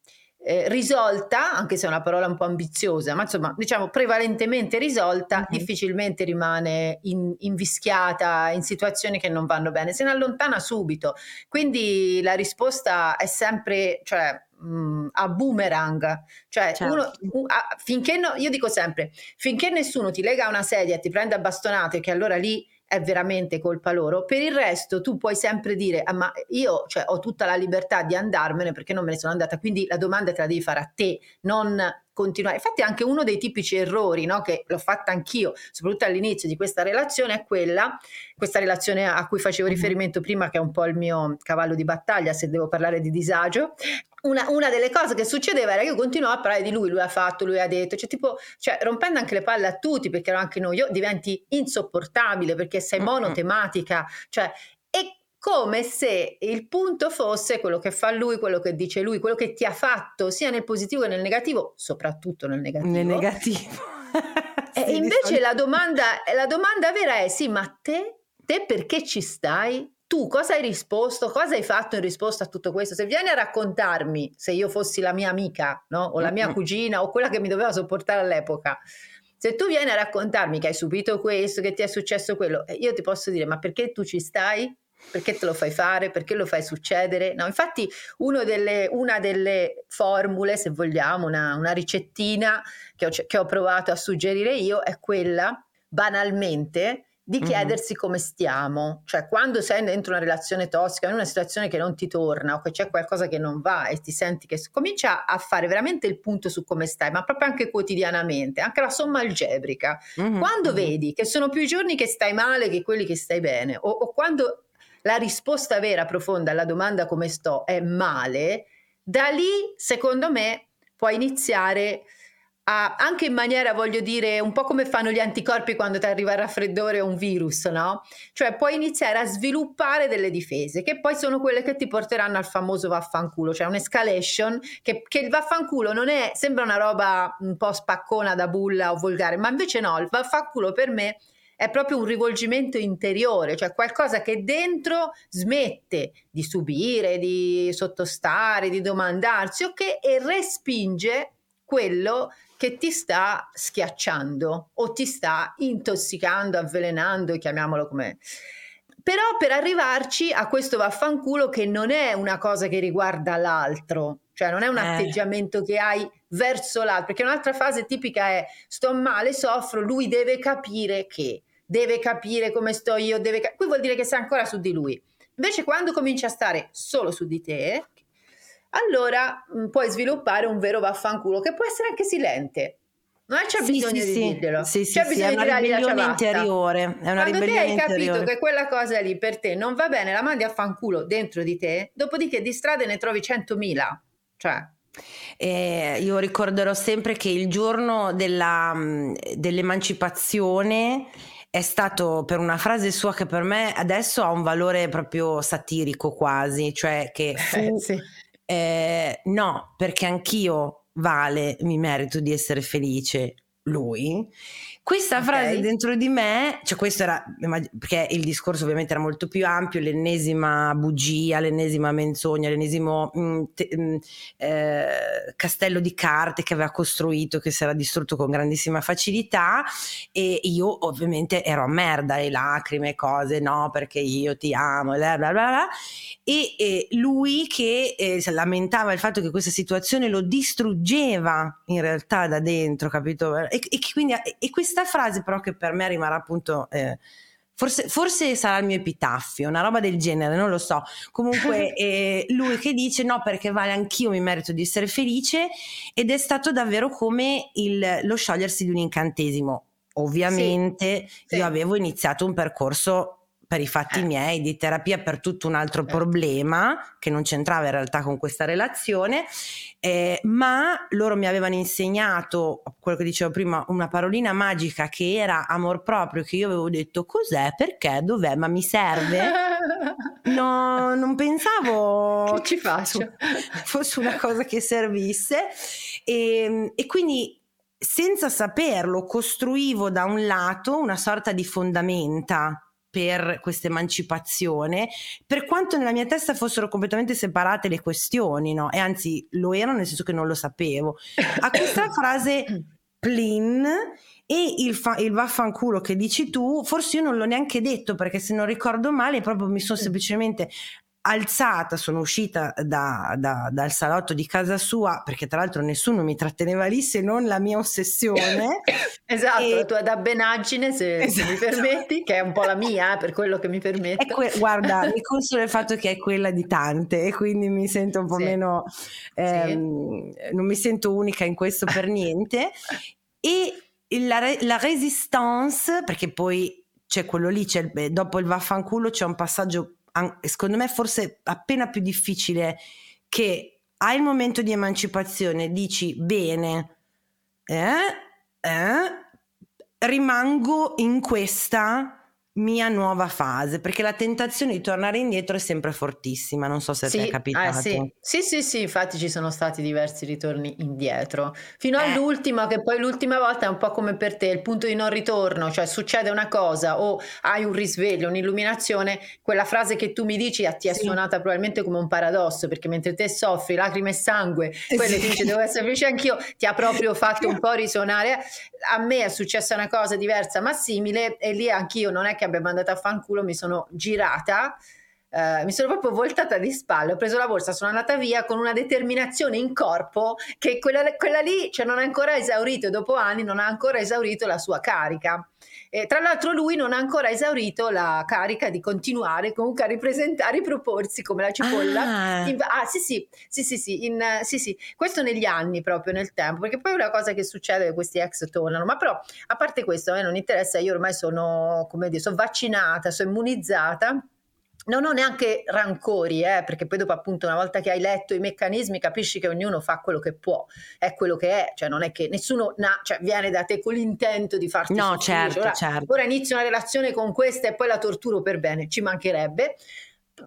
Speaker 2: eh, risolta, anche se è una parola un po' ambiziosa, ma insomma diciamo prevalentemente risolta, mm-hmm. difficilmente rimane in, invischiata in situazioni che non vanno bene, se ne allontana subito. Quindi la risposta è sempre, cioè, mh, a boomerang, cioè certo. uno, uh, finché no, io dico sempre, finché nessuno ti lega a una sedia e ti prende a bastonate, che allora lì è veramente colpa loro. Per il resto tu puoi sempre dire, ah, ma io cioè, ho tutta la libertà di andarmene perché non me ne sono andata, quindi la domanda te la devi fare a te, non continuare. Infatti anche uno dei tipici errori, no, che l'ho fatta anch'io, soprattutto all'inizio di questa relazione, è quella, questa relazione a cui facevo riferimento prima, che è un po' il mio cavallo di battaglia, se devo parlare di disagio, una, una, delle cose che succedeva era che io continuavo a parlare di lui, lui ha fatto, lui ha detto, cioè tipo, cioè rompendo anche le palle a tutti, perché ero anche noi, io diventi insopportabile perché sei monotematica, cioè, e come se il punto fosse quello che fa lui, quello che dice lui, quello che ti ha fatto sia nel positivo che nel negativo, soprattutto nel negativo.
Speaker 1: Nel negativo. [LAUGHS]
Speaker 2: e invece la domanda, la domanda vera è sì, ma te, te perché ci stai? Tu cosa hai risposto? Cosa hai fatto in risposta a tutto questo? Se vieni a raccontarmi, se io fossi la mia amica, no? o la mia cugina, o quella che mi doveva sopportare all'epoca, se tu vieni a raccontarmi che hai subito questo, che ti è successo quello, eh, io ti posso dire, ma perché tu ci stai? Perché te lo fai fare? Perché lo fai succedere? No, infatti delle, una delle formule, se vogliamo, una, una ricettina che ho, che ho provato a suggerire io è quella, banalmente, di chiedersi come stiamo, cioè quando sei dentro una relazione tossica, in una situazione che non ti torna o che c'è qualcosa che non va e ti senti che comincia a fare veramente il punto su come stai, ma proprio anche quotidianamente, anche la somma algebrica. Mm-hmm. Quando vedi che sono più i giorni che stai male che quelli che stai bene o, o quando la risposta vera profonda alla domanda come sto è male, da lì secondo me puoi iniziare anche in maniera, voglio dire, un po' come fanno gli anticorpi quando ti arriva il raffreddore o un virus, no? Cioè puoi iniziare a sviluppare delle difese che poi sono quelle che ti porteranno al famoso vaffanculo, cioè un'escalation che, che il vaffanculo non è, sembra una roba un po' spaccona da bulla o volgare, ma invece no, il vaffanculo per me è proprio un rivolgimento interiore, cioè qualcosa che dentro smette di subire, di sottostare, di domandarsi, ok, e respinge quello che ti sta schiacciando o ti sta intossicando, avvelenando, chiamiamolo come... Però per arrivarci a questo vaffanculo che non è una cosa che riguarda l'altro, cioè non è un eh. atteggiamento che hai verso l'altro, perché un'altra fase tipica è sto male, soffro, lui deve capire che, deve capire come sto io, deve... Qui vuol dire che sei ancora su di lui. Invece quando cominci a stare solo su di te, allora mh, mm, puoi sviluppare un vero vaffanculo che può essere anche silente. Non c'è sì, bisogno
Speaker 1: sì,
Speaker 2: di dirglielo.
Speaker 1: Sì, sì, c'è bisogno sì, è una di ribellione interiore. È una
Speaker 2: Quando
Speaker 1: te hai
Speaker 2: capito
Speaker 1: interiore.
Speaker 2: che quella cosa lì per te non va bene, la mandi a fanculo dentro di te, dopodiché di strade ne trovi 100.000. Cioè,
Speaker 1: eh, io ricorderò sempre che il giorno della, mm, dell'emancipazione è stato per una frase sua che per me adesso ha un valore proprio satirico quasi, cioè che [LAUGHS] fu, eh, sì eh, no, perché anch'io, Vale, mi merito di essere felice. Lui questa okay. frase dentro di me, cioè questo era, perché il discorso ovviamente era molto più ampio, l'ennesima bugia, l'ennesima menzogna, l'ennesimo mh, mm, te, mh, mm, eh, castello di carte che aveva costruito, che si era distrutto con grandissima facilità e io ovviamente ero a merda, le lacrime, cose, no, perché io ti amo, bla bla bla, e, e lui che eh, lamentava il fatto che questa situazione lo distruggeva in realtà da dentro, capito? E, e quindi e questa questa frase però che per me rimarrà appunto... Eh, Forse, forse, sarà il mio epitaffio, una roba del genere, non lo so. Comunque, [LAUGHS] eh, lui che dice: No, perché vale anch'io mi merito di essere felice, ed è stato davvero come il, lo sciogliersi di un incantesimo. Ovviamente, sì, io avevo iniziato un percorso per i fatti eh. miei, di terapia per tutto un altro certo. problema che non c'entrava in realtà con questa relazione, eh, ma loro mi avevano insegnato, quello che dicevo prima, una parolina magica che era amor proprio, che io avevo detto cos'è, perché, dov'è, ma mi serve? [LAUGHS] No, non pensavo
Speaker 2: che ci faccio
Speaker 1: fosse una cosa che servisse e, ehm, e quindi senza saperlo costruivo da un lato una sorta di fondamenta per questa emancipazione, per quanto nella mia testa fossero completamente separate le questioni, no? E anzi lo erano nel senso che non lo sapevo. A questa [COUGHS] frase plin e il, fa- il, vaffanculo che dici tu, forse io non l'ho neanche detto perché se non ricordo male proprio mi sono semplicemente alzata, sono uscita da, da, dal salotto di casa sua perché tra l'altro nessuno mi tratteneva lì se non la mia ossessione. [LAUGHS]
Speaker 2: esatto, e... la tua dabbenaggine se, esatto. se, mi esatto. permetti, che è un po' la mia eh, per quello che mi permette.
Speaker 1: Que- guarda, mi consola il fatto che è quella di tante e quindi mi sento un po' sì. meno, ehm, sì. non mi sento unica in questo per niente. E la, la resistance, perché poi c'è quello lì, c'è, dopo il vaffanculo c'è un passaggio secondo me forse appena più difficile che hai il momento di emancipazione, dici bene, eh, eh, rimango in questa mia nuova fase, perché la tentazione di tornare indietro è sempre fortissima, non so se sì, ti è capitato.
Speaker 2: Eh, sì. sì, sì, sì, infatti ci sono stati diversi ritorni indietro, fino eh. all'ultima, che poi l'ultima volta è un po' come per te, il punto di non ritorno, cioè succede una cosa o hai un risveglio, un'illuminazione, quella frase che tu mi dici ti è sì. suonata probabilmente come un paradosso, perché mentre te soffri, lacrime e sangue, quello sì. dice devo essere felice anch'io, ti ha proprio fatto un po' risuonare. A me è successa una cosa diversa ma simile e lì anch'io non è che che abbia mandato a fanculo mi sono girata, eh, mi sono proprio voltata di spalle, ho preso la borsa, sono andata via con una determinazione in corpo che quella, quella lì cioè, non ha ancora esaurito, dopo anni non ha ancora esaurito la sua carica. E tra l'altro lui non ha ancora esaurito la carica di continuare comunque a ripresentare, a riproporsi come la cipolla. Ah, in, ah sì, sì, sì, sì, sì, in, sì, sì, questo negli anni proprio, nel tempo, perché poi è una cosa che succede che questi ex tornano, ma però a parte questo a me non interessa, io ormai sono, come dire, sono vaccinata, sono immunizzata non ho neanche rancori, eh, perché poi dopo appunto una volta che hai letto i meccanismi capisci che ognuno fa quello che può, è quello che è, cioè non è che nessuno na- cioè, viene da te con l'intento di farti
Speaker 1: No, certo,
Speaker 2: ora,
Speaker 1: certo.
Speaker 2: Ora inizio una relazione con questa e poi la torturo per bene, ci mancherebbe.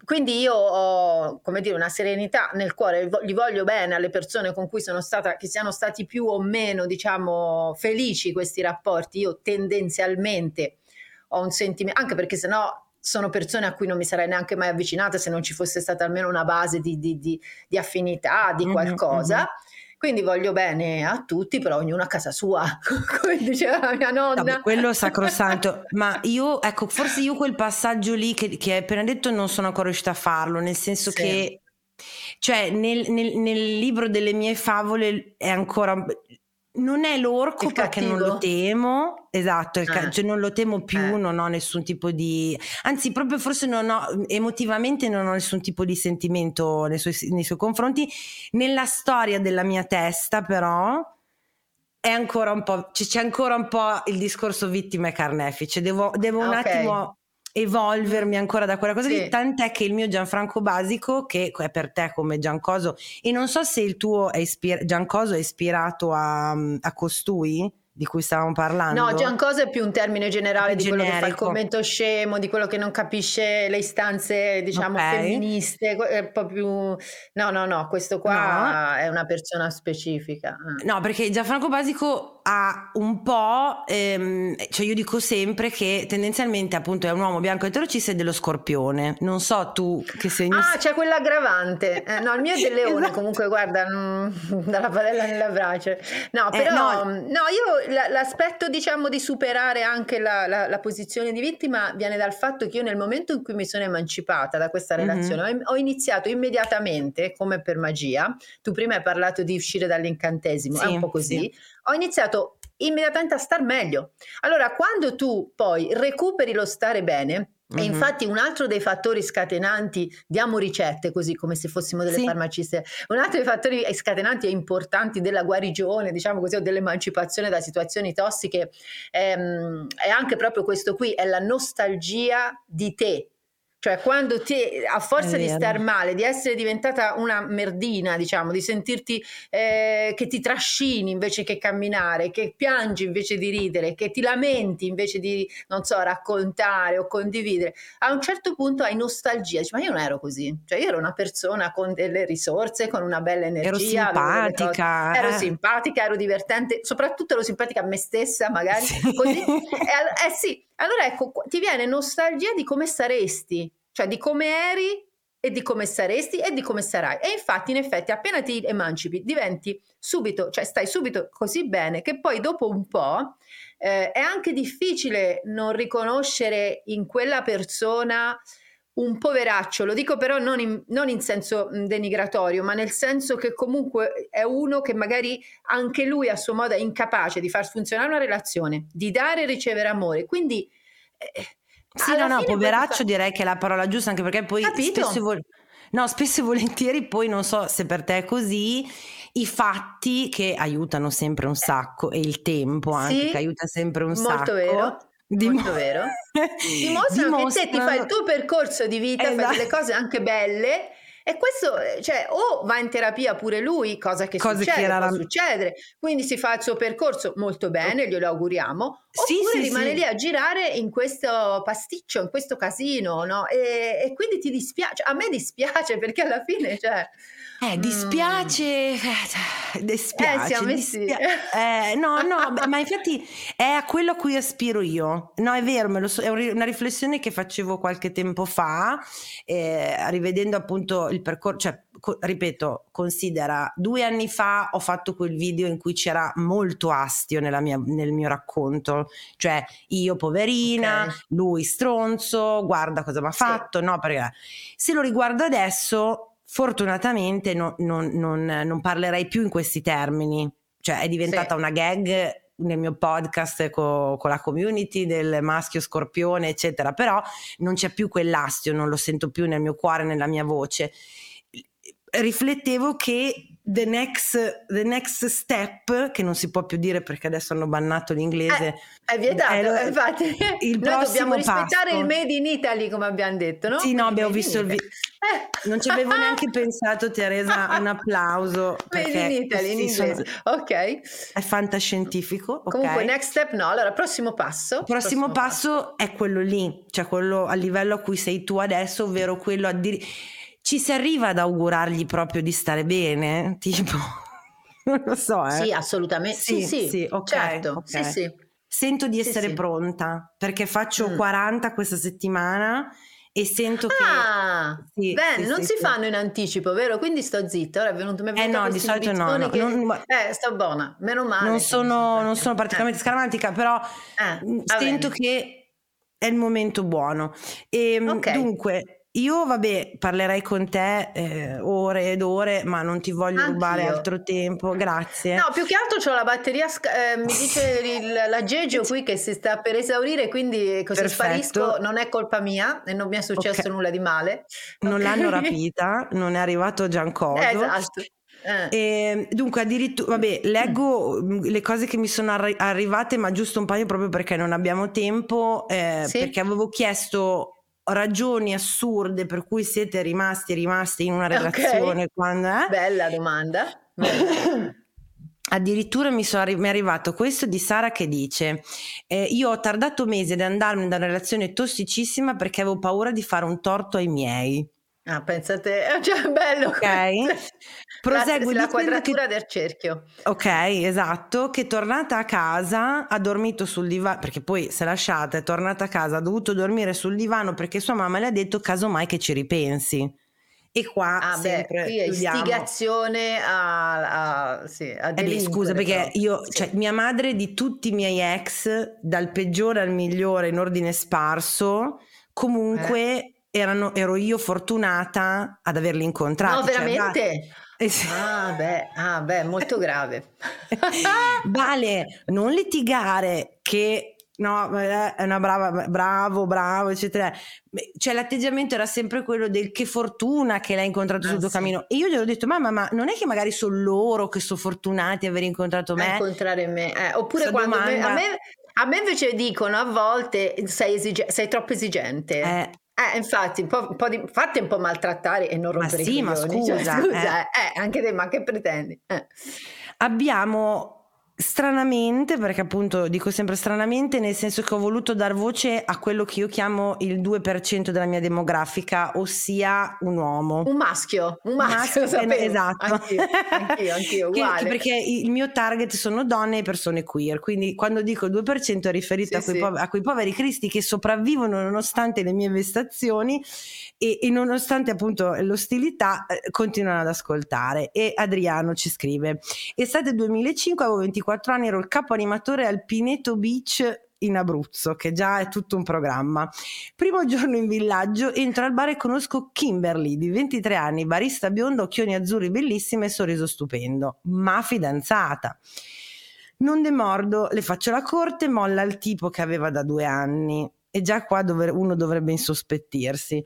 Speaker 2: Quindi io ho, come dire, una serenità nel cuore, gli voglio bene alle persone con cui sono stata, che siano stati più o meno, diciamo, felici questi rapporti. Io tendenzialmente ho un sentimento, anche perché sennò sono persone a cui non mi sarei neanche mai avvicinata se non ci fosse stata almeno una base di, di, di, di affinità, di qualcosa. Mm-hmm. Quindi voglio bene a tutti, però ognuno a casa sua, [LAUGHS] come diceva la mia nonna.
Speaker 1: Vabbè, quello sacrosanto, [LAUGHS] ma io, ecco, forse io quel passaggio lì che, che hai appena detto non sono ancora riuscita a farlo, nel senso sì. che, cioè, nel, nel, nel libro delle mie favole è ancora non è l'orco perché non lo temo, esatto, il ca- eh. cioè non lo temo più, eh. non ho nessun tipo di, anzi proprio forse non ho, emotivamente non ho nessun tipo di sentimento nei suoi, nei suoi confronti. Nella storia della mia testa però è ancora un po', c'è ancora un po' il discorso vittima e carnefice, devo, devo un okay. attimo evolvermi ancora da quella cosa sì. lì, tant'è che il mio Gianfranco Basico, che è per te come Giancoso, e non so se il tuo è ispir- Giancoso è ispirato a, a costui, di cui stavamo parlando?
Speaker 2: No, Giancosa è più un termine generale di quello che fa il commento scemo, di quello che non capisce le istanze, diciamo, okay. femministe, è un po' più... No, no, no, questo qua no. è una persona specifica.
Speaker 1: Eh. No, perché Gianfranco Basico ha un po', ehm, cioè io dico sempre che tendenzialmente appunto è un uomo bianco eterocis e dello scorpione. Non so tu che segno...
Speaker 2: Ah, c'è quell'aggravante. Eh, no, il mio è [LAUGHS] del leone, esatto. comunque guarda, mh, [LAUGHS] dalla padella nella brace. No, eh, però... Eh, no. no, io l'aspetto diciamo di superare anche la, la, la, posizione di vittima viene dal fatto che io nel momento in cui mi sono emancipata da questa mhm. relazione mm-hmm. ho, ho, iniziato immediatamente come per magia tu prima hai parlato di uscire dall'incantesimo sì, è un po' così sì. ho iniziato immediatamente a star meglio allora quando tu poi recuperi lo stare bene e mm-hmm. infatti un altro dei fattori scatenanti, diamo ricette così come se fossimo delle sì. farmaciste, un altro dei fattori scatenanti e importanti della guarigione, diciamo così, o dell'emancipazione da situazioni tossiche ehm, è anche proprio questo qui, è la nostalgia di te, cioè, quando ti, a forza di star male, di essere diventata una merdina, diciamo, di sentirti eh, che ti trascini invece che camminare, che piangi invece di ridere, che ti lamenti invece di, non so, raccontare o condividere, a un certo punto hai nostalgia. Dici, ma io non ero così. Cioè, io ero una persona con delle risorse, con una bella energia.
Speaker 1: Ero simpatica.
Speaker 2: Ero eh. simpatica, ero divertente, soprattutto ero simpatica a me stessa, magari. Sì. Così. eh, eh sì, allora ecco, ti viene nostalgia di come saresti, cioè di come eri e di come saresti e di come sarai. E infatti, in effetti, appena ti emancipi, diventi subito, cioè stai subito così bene che poi dopo un po' eh, è anche difficile non riconoscere in quella persona un poveraccio, lo dico però non in, non in, senso denigratorio, ma nel senso che comunque è uno che magari anche lui a suo modo è incapace di far funzionare una relazione, di dare e ricevere amore. Quindi... Eh,
Speaker 1: sì, no, no, poveraccio fa... direi che è la parola giusta, anche perché poi spesso, vol- no, spesso e volentieri poi non so se per te è così, i fatti che aiutano sempre un sacco e il tempo anche sì, che aiuta sempre un
Speaker 2: molto
Speaker 1: sacco.
Speaker 2: Vero. Dim- molto vero. Dimostrano, [LAUGHS] Dimostrano che te ti fai il tuo percorso di vita, esatto. fai delle cose anche belle e questo, eh, cioè, o va in terapia pure lui, cosa che Cose succede, che può succedere, quindi si fa il suo percorso molto bene, glielo auguriamo, oppure sì, rimane sì. lì a girare in questo pasticcio, in questo casino, no? E, e quindi ti dispiace, a me dispiace perché alla fine, cioè...
Speaker 1: Eh, dispiace, mm. dispiace,
Speaker 2: eh,
Speaker 1: dispia- eh, no, no, ma infatti è a quello a cui aspiro io. No, è vero, so, è una riflessione che facevo qualche tempo fa, eh, rivedendo appunto il percorso, cioè, co- ripeto, considera, due anni fa ho fatto quel video in cui c'era molto astio mia, nel mio racconto, cioè io poverina, okay. lui stronzo, guarda cosa mi ha fatto, sì. no, perché se lo riguardo adesso fortunatamente no, non, non, non, parlerei più in questi termini, cioè è diventata sì. una gag nel mio podcast co, con la community del maschio scorpione, eccetera, però non c'è più quell'astio, non lo sento più nel mio cuore, nella mia voce. Riflettevo che the next, the next, step, che non si può più dire perché adesso hanno bannato l'inglese.
Speaker 2: Eh, è vietato, è, infatti. Il [LAUGHS] Noi dobbiamo rispettare passo. il Made in Italy, come abbiamo detto, no?
Speaker 1: Sì, no, abbiamo visto il video. Eh. Non ci avevo [LAUGHS] neanche pensato, Teresa, un applauso.
Speaker 2: Made in Italy, in inglese. Sono... Ok.
Speaker 1: È fantascientifico. Okay.
Speaker 2: Comunque, next step no. Allora, prossimo passo.
Speaker 1: Prossimo, prossimo passo, passo, è quello lì, cioè quello a livello a cui sei tu adesso, ovvero quello a dire ci si arriva ad augurargli proprio di stare bene? [LAUGHS] Tipo, non lo so. Eh.
Speaker 2: Sì, assolutamente. Sì, sì, sì, sì okay, certo. Okay. Sì, sì.
Speaker 1: Sento di essere pronta perché faccio mm. 40 questa settimana e sento che...
Speaker 2: Ah, sì, bene, sì, non sì, si fanno in anticipo, vero? Quindi sto zitta, ora è venuto mi
Speaker 1: è Eh no, di solito no. no
Speaker 2: che...
Speaker 1: non...
Speaker 2: Eh, sto buona, meno male.
Speaker 1: Non sono, non sono particolarmente eh. scaramantica, però eh, sento che è il momento buono. E ehm, okay. dunque, io, vabbè, parlerei con te eh, ore ed ore, ma non ti voglio Anch'io. rubare altro tempo, grazie.
Speaker 2: No, più che altro ho la batteria, eh, mi dice il, la Gegio qui che si sta per esaurire, quindi così Perfetto. sparisco, non è colpa mia e non mi è successo okay. nulla di male.
Speaker 1: Non okay. l'hanno [LAUGHS] rapita, non è arrivato Giancoso.
Speaker 2: Eh, esatto.
Speaker 1: Eh. E, dunque, addirittura, vabbè, leggo mm, le cose che mi sono arri- arrivate, ma giusto un paio proprio perché non abbiamo tempo, eh, sì? perché avevo chiesto ragioni assurde per cui siete rimasti rimasti in una relazione okay. quando, eh?
Speaker 2: bella domanda
Speaker 1: Addirittura mi, arri- mi, è arrivato questo di Sara che dice: eh, Io ho tardato mesi ad andarmi da una relazione tossicissima perché avevo paura di fare un torto ai miei.
Speaker 2: Ah, pensate, cioè bello.
Speaker 1: Ok.
Speaker 2: Prosegue la, la quadratura che... del cerchio.
Speaker 1: Ok, esatto, che tornata a casa ha dormito sul divano, perché poi se lasciata è tornata a casa, ha dovuto dormire sul divano perché sua mamma le ha detto casomai che ci ripensi. E qua ah, sempre beh,
Speaker 2: è istigazione a, a, sì, a
Speaker 1: eh beh, scusa perché io, sì. cioè, mia madre di tutti i miei ex, dal peggiore al migliore in ordine sparso, comunque eh erano, ero io fortunata ad averli incontrati.
Speaker 2: No, cioè, veramente? Cioè, eh sì. ah, beh, ah, beh, molto grave. [LAUGHS]
Speaker 1: vale, non litigare che no, è una brava, bravo, bravo, eccetera. Cioè, l'atteggiamento era sempre quello del che fortuna che l'hai incontrato ah, sul tuo sì. cammino. E io gli ho detto, mamma, ma non è che magari sono loro che sono fortunati ad aver incontrato me?
Speaker 2: A incontrare me. Eh, oppure quando domanda... me, a, me, a me invece dicono a volte sei, esige- sei troppo esigente.
Speaker 1: Eh.
Speaker 2: Eh, infatti, un po', un po di, fatti un po' maltrattare e non rompere ma sì, ma cioè, scusa, cioè, [LAUGHS] scusa eh. Eh, anche te, ma che pretendi? Eh.
Speaker 1: Abbiamo Stranamente, perché appunto dico sempre stranamente, nel senso che ho voluto dar voce a quello che io chiamo il 2% della mia demografica, ossia un uomo.
Speaker 2: Un maschio, un maschio, maschio
Speaker 1: eh, esatto.
Speaker 2: Anch'io, anch'io, anch'io [LAUGHS] uguale.
Speaker 1: Che, perché il mio target sono donne e persone queer, quindi quando dico il 2% è riferito sì, a, quei sì. poveri, a, quei poveri, cristi che sopravvivono nonostante le mie vestazioni e, e nonostante appunto l'ostilità eh, continuano ad ascoltare. E Adriano ci scrive, estate 2005 avevo 24 24 anni ero il capo animatore al Pineto Beach in Abruzzo, che già è tutto un programma. Primo giorno in villaggio, entro al bar e conosco Kimberly, di 23 anni, barista bionda, occhioni azzurri bellissima e sorriso stupendo, ma fidanzata. Non demordo, le faccio la corte, molla il tipo che aveva da due anni. E già qua dove uno dovrebbe insospettirsi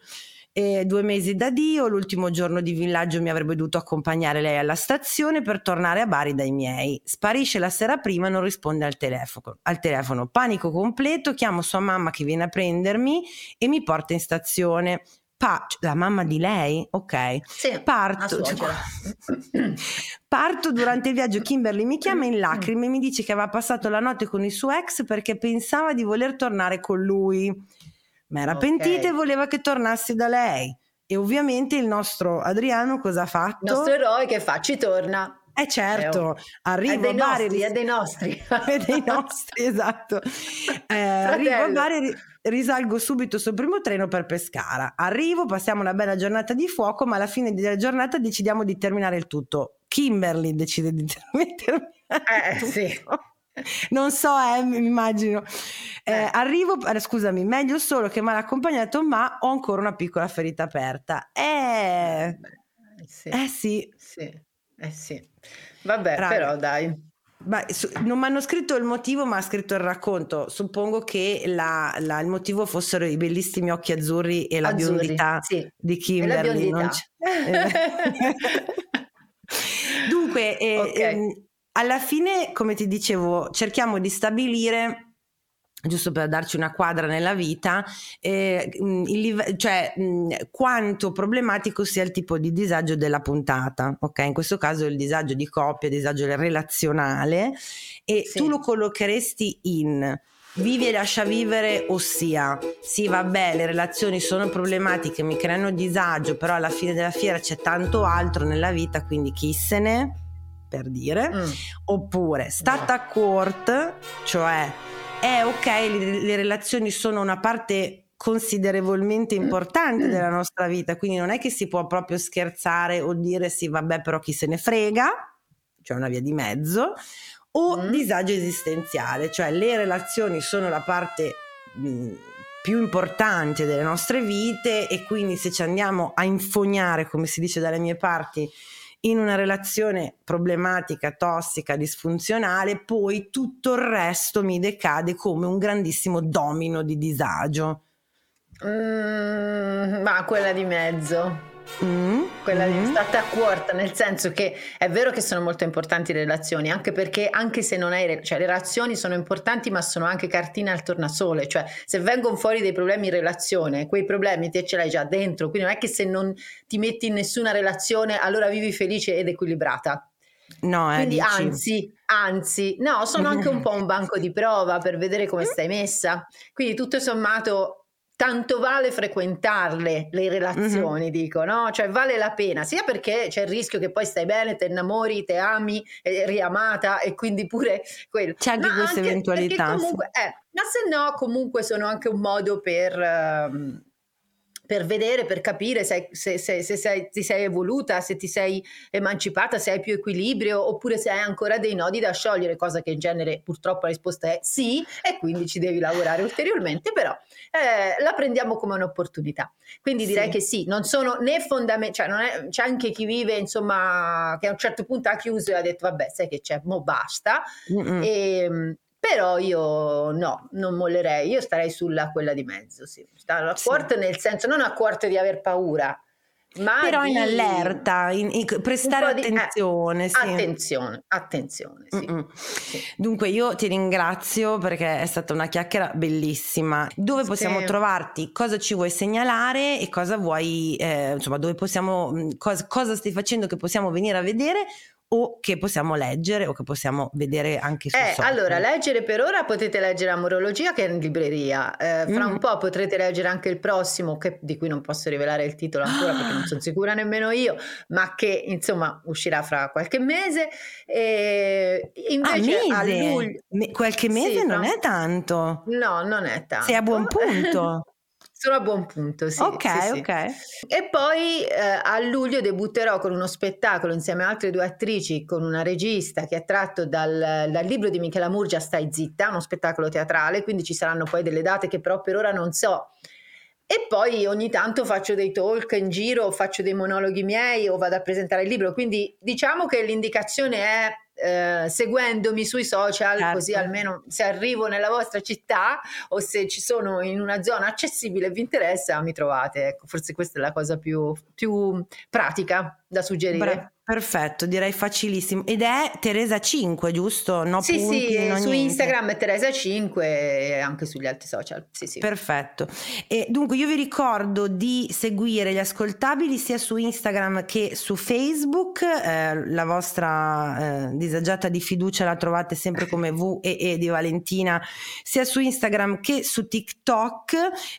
Speaker 1: eh, due mesi da Dio, l'ultimo giorno di villaggio mi avrebbe dovuto accompagnare lei alla stazione per tornare a Bari dai miei. Sparisce la sera prima e non risponde al telefono. al telefono. Panico completo, chiamo sua mamma che viene a prendermi e mi porta in stazione. Pa- la mamma di lei? Ok.
Speaker 2: Sì,
Speaker 1: parto, [COUGHS] parto durante il viaggio. Kimberly mi chiama in lacrime e mi dice che aveva passato la notte con il suo ex perché pensava di voler tornare con lui ma era okay. pentita e voleva che tornassi da lei. E ovviamente il nostro Adriano cosa ha fatto?
Speaker 2: Il nostro eroe che fa? Ci torna.
Speaker 1: Eh certo, è
Speaker 2: dei
Speaker 1: a Bari.
Speaker 2: Nostri, è dei nostri. [LAUGHS]
Speaker 1: è dei nostri, esatto. [LAUGHS] Eh, arrivo a Bari, risalgo subito sul primo treno per Pescara. Arrivo, passiamo una bella giornata di fuoco, ma alla fine della giornata decidiamo di terminare il tutto. Kimberly decide di [LAUGHS] terminare
Speaker 2: eh, tutto. Sì. [LAUGHS]
Speaker 1: non so, eh, mi immagino. Eh, eh. Arrivo, eh, scusami, meglio solo che mal accompagnato, ma ho ancora una piccola ferita aperta. Eh, eh
Speaker 2: sì.
Speaker 1: Eh sì.
Speaker 2: sì. Eh sì. Vabbè, Raga. però dai.
Speaker 1: Beh, non mi hanno scritto il motivo, ma ha scritto il racconto. Suppongo che la, la, il motivo fossero i bellissimi occhi azzurri e la azzurri, biondità sì. di Kimberly.
Speaker 2: Biondità. [LAUGHS]
Speaker 1: Dunque, eh, okay. ehm, alla fine, come ti dicevo, cerchiamo di stabilire giusto per darci una quadra nella vita, eh, il, cioè mh, quanto problematico sia il tipo di disagio della puntata, ok? In questo caso il disagio di coppia, il disagio relazionale e sì. tu lo collocheresti in vivi e lascia vivere, ossia sì vabbè le relazioni sono problematiche, mi creano disagio, però alla fine della fiera c'è tanto altro nella vita, quindi chi se ne, per dire, mm. oppure stata a court, cioè è ok, le, le relazioni sono una parte considerevolmente importante mm. della nostra vita, quindi non è che si può proprio scherzare o dire sì, vabbè, però chi se ne frega, c'è una via di mezzo, o mm. disagio esistenziale, cioè le relazioni sono la parte mh, più importante delle nostre vite e quindi se ci andiamo a infognare, come si dice dalle mie parti, in una relazione problematica, tossica, disfunzionale, poi tutto il resto mi decade come un grandissimo domino di disagio.
Speaker 2: Mm, ma quella di mezzo. Mm, quella mm. di stata a quarta, nel senso che è vero che sono molto importanti le relazioni, anche perché anche se non hai, cioè le relazioni sono importanti, ma sono anche cartine al tornasole, cioè se vengono fuori dei problemi in relazione, quei problemi te ce l'hai già dentro, quindi non è che se non ti metti in nessuna relazione allora vivi felice ed equilibrata.
Speaker 1: No, eh,
Speaker 2: Quindi
Speaker 1: dici.
Speaker 2: anzi, anzi, no, sono anche un po' un banco di prova per vedere come stai messa. Quindi tutto sommato tanto vale frequentarle le relazioni, mm-hmm. dico, no? Cioè vale la pena, sia perché c'è il rischio che poi stai bene, ti innamori, ti ami, è riamata e quindi pure quello.
Speaker 1: C'è anche ma questa anche eventualità.
Speaker 2: Comunque, eh, ma se no comunque sono anche un modo per... Uh, per vedere, per capire se, se, se, se ti sei evoluta, se ti sei emancipata, se hai più equilibrio oppure se hai ancora dei nodi da sciogliere, cosa che in genere purtroppo la risposta è sì e quindi ci devi lavorare ulteriormente, però eh, la prendiamo come un'opportunità. Quindi direi sì. che sì, non sono né fondamentali, cioè c'è anche chi vive insomma che a un certo punto ha chiuso e ha detto vabbè sai che c'è, mo basta. E, ehm, però io no, non mollerei, io starei sulla quella di mezzo, sì. a sì. nel senso, non a corte di aver paura, ma
Speaker 1: però
Speaker 2: di...
Speaker 1: in allerta, in, in, prestare attenzione.
Speaker 2: Di, eh, sì. Attenzione, attenzione. Sì.
Speaker 1: Sì. Dunque io ti ringrazio perché è stata una chiacchiera bellissima. Dove possiamo trovarti? Cosa ci vuoi segnalare e cosa vuoi, eh, insomma, dove possiamo, cosa, cosa stai facendo che possiamo venire a vedere o che possiamo leggere o che possiamo vedere anche su
Speaker 2: eh, Allora, leggere per ora potete leggere Amorologia che è in libreria, eh, fra mm. un po' potrete leggere anche il prossimo, che, di cui non posso rivelare il titolo ancora perché non sono [GASPS] sicura nemmeno io, ma che insomma uscirà fra qualche mese. E invece
Speaker 1: ah, mese. a luglio... Me- qualche mese sì, non fra... è tanto.
Speaker 2: No, non è tanto.
Speaker 1: Sei a buon punto. [LAUGHS]
Speaker 2: Sono a buon punto, sì.
Speaker 1: Ok,
Speaker 2: sì,
Speaker 1: ok.
Speaker 2: Sì. E poi eh, a luglio debutterò con uno spettacolo insieme a altre due attrici, con una regista che è tratto dal, dal libro di Michela Murgia, Stai zitta, uno spettacolo teatrale, quindi ci saranno poi delle date che però per ora non so. E poi ogni tanto faccio dei talk in giro, faccio dei monologhi miei o vado a presentare il libro, quindi diciamo che l'indicazione è eh, seguendomi sui social, certo. così almeno se arrivo nella vostra città o se ci sono in una zona accessibile e vi interessa, mi trovate. Ecco, forse questa è la cosa più, più pratica da suggerire. Bra-
Speaker 1: Perfetto, direi facilissimo. Ed è Teresa 5, giusto? No
Speaker 2: sì,
Speaker 1: punti,
Speaker 2: sì,
Speaker 1: no
Speaker 2: su
Speaker 1: niente.
Speaker 2: Instagram è Teresa 5 e anche sugli altri social. Sì, sì.
Speaker 1: Perfetto. E dunque io vi ricordo di seguire gli ascoltabili sia su Instagram che su Facebook. Eh, la vostra eh, disagiata di fiducia la trovate sempre come VEE di Valentina, sia su Instagram che su TikTok.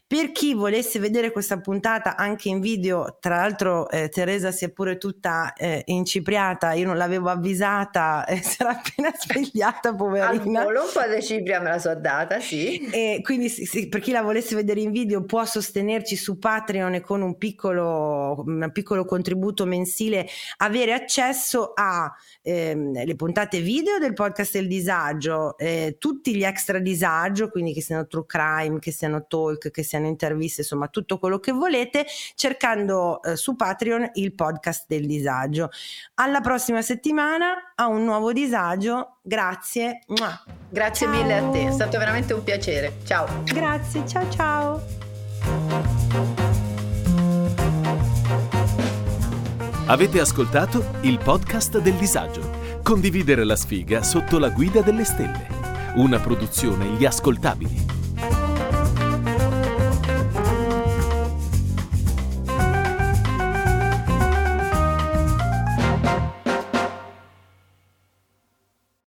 Speaker 1: Per chi volesse vedere questa puntata anche in video, tra l'altro eh, Teresa si è pure tutta eh, in incipriata, io non l'avevo avvisata, e si era appena svegliata, poverina.
Speaker 2: Al volo un po' di cipria me la so data, sì.
Speaker 1: E quindi sì, per chi la volesse vedere in video può sostenerci su Patreon e con un piccolo, un piccolo contributo mensile avere accesso a ehm, puntate video del podcast del disagio, eh, tutti gli extra disagio, quindi che siano true crime, che siano talk, che siano interviste, insomma tutto quello che volete, cercando eh, su Patreon il podcast del disagio. Alla prossima settimana a un nuovo disagio. Grazie.
Speaker 2: Grazie ciao. mille a te, è stato veramente un piacere. Ciao.
Speaker 1: Grazie, ciao ciao.
Speaker 3: Avete ascoltato il podcast del disagio. Condividere la sfiga sotto la guida delle stelle. Una produzione Gli Ascoltabili.